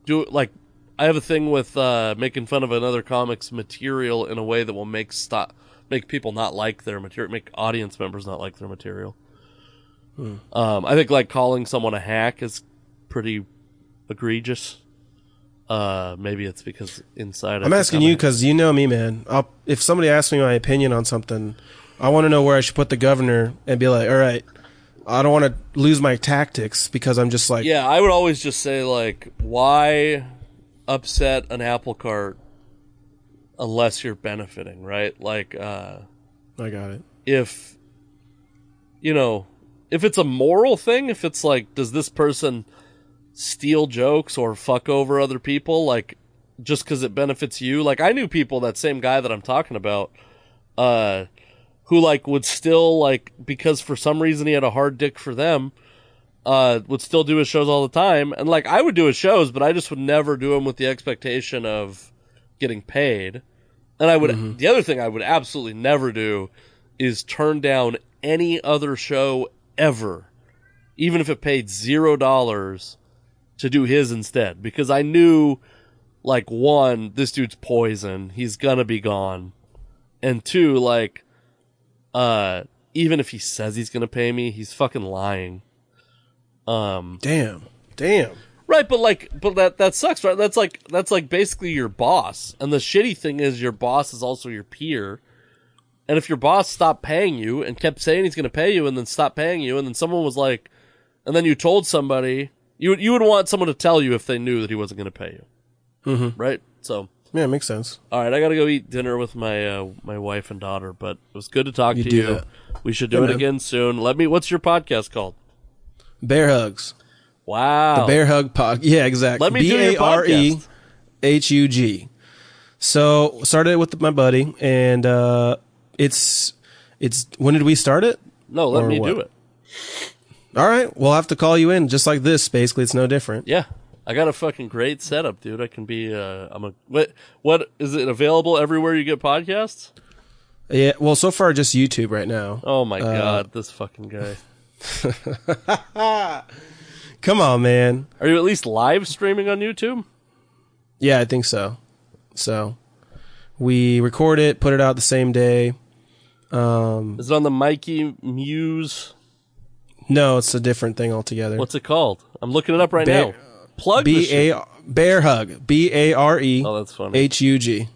do like, I have a thing with uh, making fun of another comic's material in a way that will make stop make people not like their material, make audience members not like their material. Um, I think like calling someone a hack is pretty egregious. Uh, maybe it's because inside I'm asking you because you know me, man. I'll, if somebody asks me my opinion on something, I want to know where I should put the governor and be like, all right, I don't want to lose my tactics because I'm just like, Yeah, I would always just say like, why upset an apple cart unless you're benefiting, right? Like, uh, I got it. if you know, if it's a moral thing, if it's like, does this person steal jokes or fuck over other people, like just because it benefits you? Like, I knew people, that same guy that I'm talking about, uh, who like would still like because for some reason he had a hard dick for them uh, would still do his shows all the time. And like, I would do his shows, but I just would never do them with the expectation of getting paid. And I would, the other thing I would absolutely never do is turn down any other show ever, even if it paid zero dollars to do his instead, because I knew, like, one, this dude's poison. He's gonna be gone. And two, like, uh, even if he says he's gonna pay me, he's fucking lying. Um, Damn. Damn. right, but like, but that that sucks, right? That's like that's like basically your boss. And the shitty thing is, your boss is also your peer. And if your boss stopped paying you and kept saying he's gonna pay you, and then stopped paying you, and then someone was like, and then you told somebody, you would you would want someone to tell you if they knew that he wasn't gonna pay you, mm-hmm. right? So. Yeah, makes sense. All right, I gotta go eat dinner with my uh, my wife and daughter, but it was good to talk You to do you. that. We should do Yeah, it man. again soon. Let me. What's your podcast called? Bear hugs. Wow, The Bear Hug Pod. Yeah, exactly. Let me B do your A R E podcast. H U G. So started it with my buddy, and uh, it's it's when did we start it? No, let Or me what? do it. All right, we'll have to call you in, just like this. Basically, it's no different. Yeah. I got a fucking great setup, dude. I can be uh I'm a what what is it available everywhere you get podcasts? Yeah. Well, so far just YouTube right now. Oh my Uh, god, this fucking guy. [LAUGHS] Come on, man. Are you at least live streaming on YouTube? Yeah, I think so. So we record it, put it out the same day. Um, Is it on the Mikey Muse? no, it's a different thing altogether. What's it called? I'm looking it up right Bear- now. Plug the shit. Bear Hug. B A R E Oh, that's funny. H U G.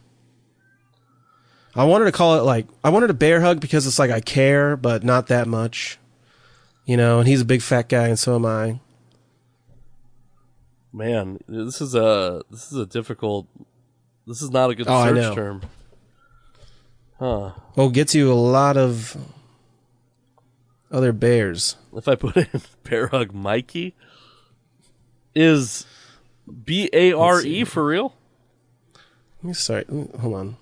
I wanted to call it like I wanted a bear hug because it's like I care, but not that much. You know, and he's a big fat guy, and so am I. Man, this is a this is a difficult. This is not a good Oh, I search know. term. Huh. Well, it gets you a lot of other bears. If I put in [LAUGHS] Bear Hug Mikey, is B A R E for real? Sorry, hold on.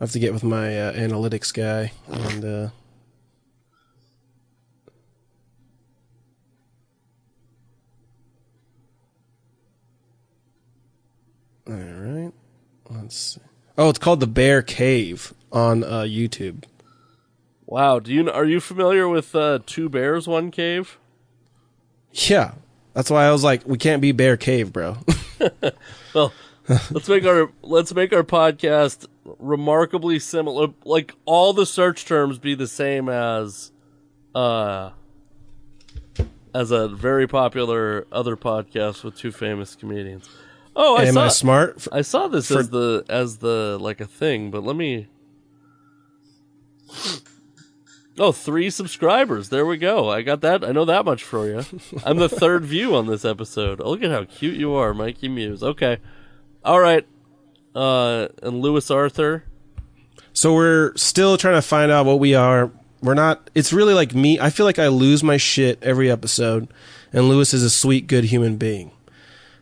I have to get with my uh, analytics guy and uh All right. Let's see. Oh, it's called the Bear Cave on uh, YouTube. Wow. Do you are you familiar with uh, Two Bears One Cave? Yeah. That's why I was like, we can't be Bear Cave, bro. [LAUGHS] Well, let's make our let's make our podcast remarkably similar. Like all the search terms be the same as, uh, as a very popular other podcast with two famous comedians. Oh, I Am saw I smart? I saw this as the as the like a thing, but let me. Oh, three subscribers. There we go. I got that. I know that much for you. [LAUGHS] I'm the third view on this episode. Oh, look at how cute you are, Mikey Muse. Okay. All right. Uh, and Lewis Arthur. So we're still trying to find out what we are. We're not. It's really like me. I feel like I lose my shit every episode, and Lewis is a sweet, good human being.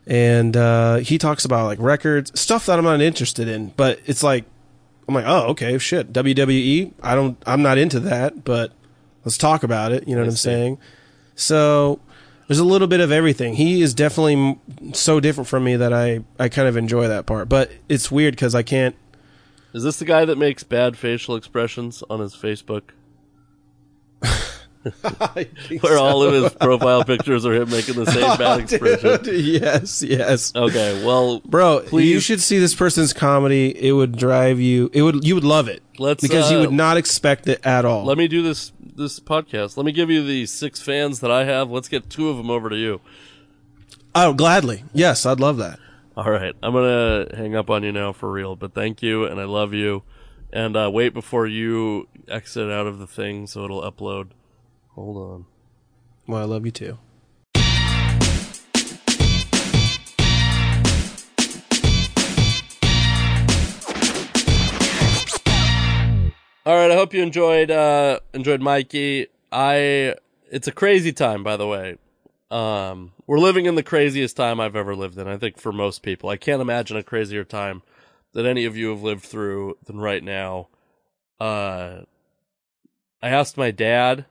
And uh, he talks about like records, stuff that I'm not interested in. But it's like I'm like, oh, okay, shit. WWE. I don't. I'm not into that, but let's talk about it. You know what I'm see. saying? So there's a little bit of everything. He is definitely so different from me that I I kind of enjoy that part. But it's weird because I can't. Is this the guy that makes bad facial expressions on his Facebook? [LAUGHS] Where all of his profile pictures are him making the [LAUGHS] same bad expression. Dude, yes, yes. Okay, well, Bro, Please. you should see this person's comedy. It would drive you. It would. You would love it. Let's, because you uh, would not expect it at all. let me do this this podcast. Let me give you the six fans that I have. Let's get two of them over to you. oh, gladly. Yes, I'd love that. All right, I'm gonna hang up on you now for real. But thank you, and I love you. And uh, wait before you exit out of the thing, so it'll upload. Hold on. Well, I love you too. All right, I hope you enjoyed uh enjoyed Mikey. I it's a crazy time by the way. Um we're living in the craziest time I've ever lived in. I think for most people. I can't imagine a crazier time that any of you have lived through than right now. Uh I asked my dad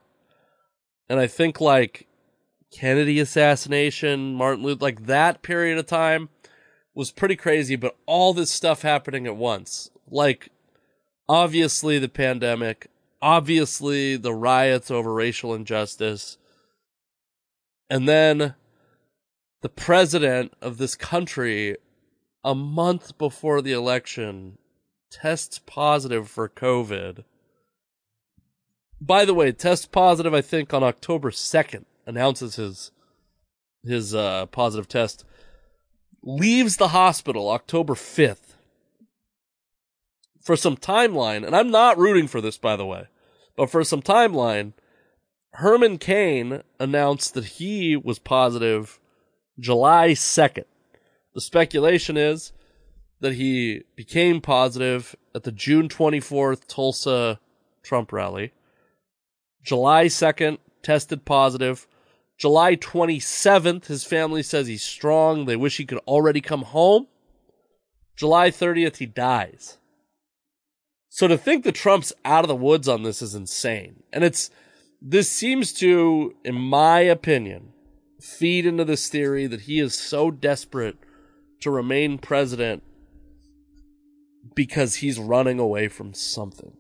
and I think like Kennedy assassination, Martin Luther like that period of time was pretty crazy, but all this stuff happening at once. Like obviously the pandemic, obviously the riots over racial injustice, and then the president of this country, a month before the election, tests positive for COVID. By the way, test positive, I think, on October 2nd, announces his his uh, positive test, leaves the hospital October 5th for some timeline, and I'm not rooting for this, by the way, but for some timeline, Herman Cain announced that he was positive July 2nd. The speculation is that he became positive at the June 24th Tulsa Trump rally. July 2nd, tested positive. July 27th, his family says he's strong. They wish he could already come home. July 30th, he dies. So to think that Trump's out of the woods on this is insane. And it's, this seems to, in my opinion, feed into this theory that he is so desperate to remain president because he's running away from something.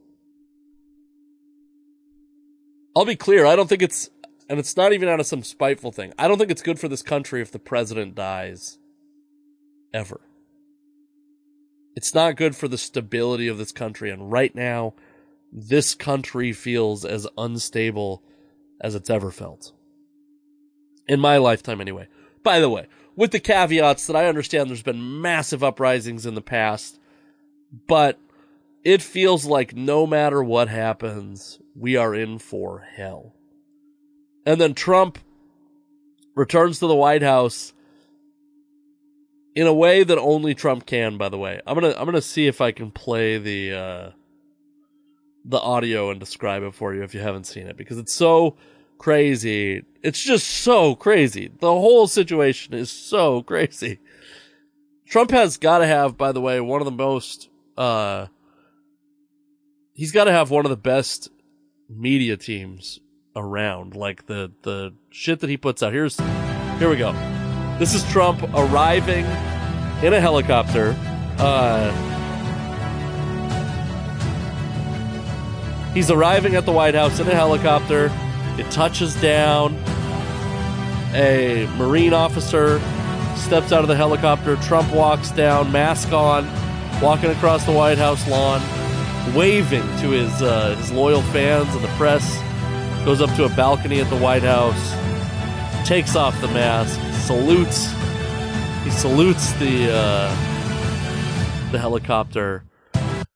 I'll be clear, I don't think it's, and it's not even out of some spiteful thing. I don't think it's good for this country if the president dies. Ever. It's not good for the stability of this country. And right now, this country feels as unstable as it's ever felt. In my lifetime, anyway. By the way, with the caveats that I understand there's been massive uprisings in the past, but it feels like no matter what happens, we are in for hell. And then Trump returns to the White House in a way that only Trump can, by the way. I'm gonna I'm gonna see if I can play the uh the audio and describe it for you if you haven't seen it, because it's so crazy. It's just so crazy. The whole situation is so crazy. Trump has gotta have, by the way, one of the most uh he's gotta have one of the best media teams around. Like the the shit that he puts out. Here's here we go. This is Trump arriving in a helicopter. Uh, he's arriving at the White House in a helicopter. It touches down. A Marine officer steps out of the helicopter. Trump walks down, mask on, walking across the White House lawn, waving to his uh, his loyal fans and the press. Goes up to a balcony at the White House, takes off the mask, salutes. He salutes the uh, the helicopter,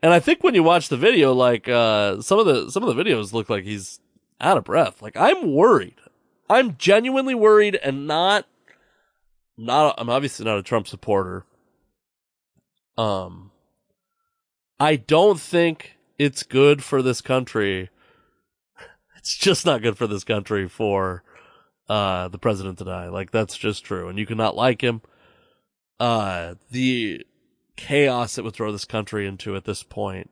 and I think when you watch the video, like uh, some of the some of the videos look like he's out of breath. Like I'm worried. I'm genuinely worried, and not not. I'm obviously not a Trump supporter. Um, I don't think it's good for this country. It's just not good for this country for uh, the president to die. Like that's just true, and you cannot like him. Uh, the chaos it would throw this country into at this point.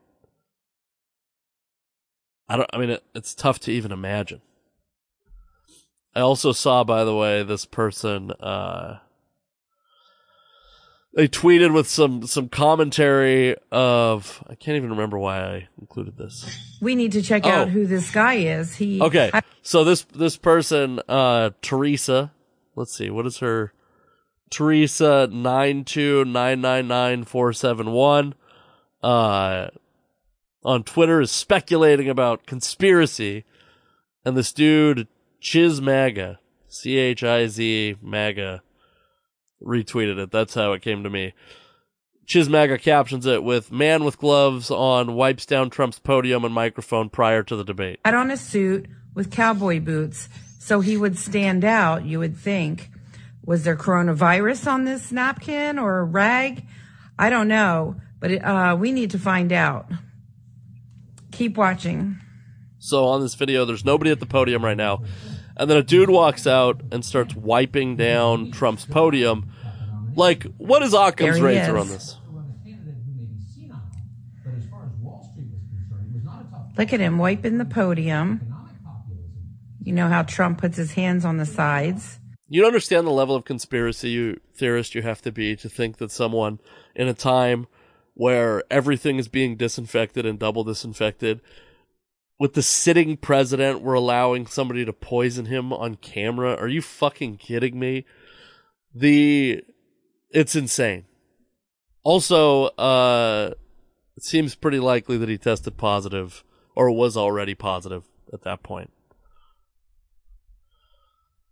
I don't. I mean, it, it's tough to even imagine. I also saw, by the way, this person. Uh, they tweeted with some some commentary of I can't even remember why I included this. We need to check Oh. out who this guy is. He Okay. I- So this this person, uh Teresa, let's see, what is her Teresa nine two nine nine nine four seven one uh on Twitter is speculating about conspiracy and this dude Chiz Maga C H I Z Maga retweeted it. That's how it came to me. Chismaga captions it with man with gloves on wipes down Trump's podium and microphone prior to the debate. had on a suit with cowboy boots, so he would stand out. You would think, was there coronavirus on this napkin or a rag? I don't know, but it, uh, we need to find out. Keep watching. So on this video, there's nobody at the podium right now. And then a dude walks out and starts wiping down Trump's podium. Like, what is Occam's razor is. on this? Look at him wiping the podium. You know how Trump puts his hands on the sides. You don't understand the level of conspiracy you, theorist you have to be to think that someone in a time where everything is being disinfected and double disinfected, with the sitting president, we're allowing somebody to poison him on camera. Are you fucking kidding me? The it's insane. Also, uh, it seems pretty likely that he tested positive or was already positive at that point.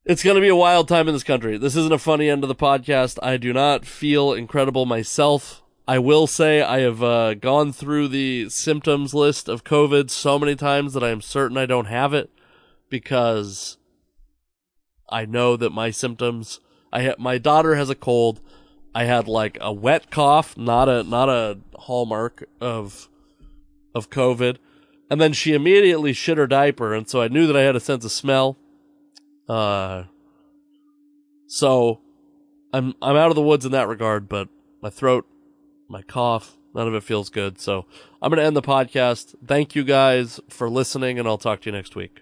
It's going to be a wild time in this country. This isn't a funny end of the podcast. I do not feel incredible myself. I will say I have uh, gone through the symptoms list of COVID so many times that I am certain I don't have it because I know that my symptoms. I ha- my daughter has a cold. I had like a wet cough, not a not a hallmark of of COVID, and then she immediately shit her diaper, and so I knew that I had a sense of smell. Uh, so I'm I'm out of the woods in that regard, but my throat my cough. None of it feels good. So I'm going to end the podcast. Thank you guys for listening, and I'll talk to you next week.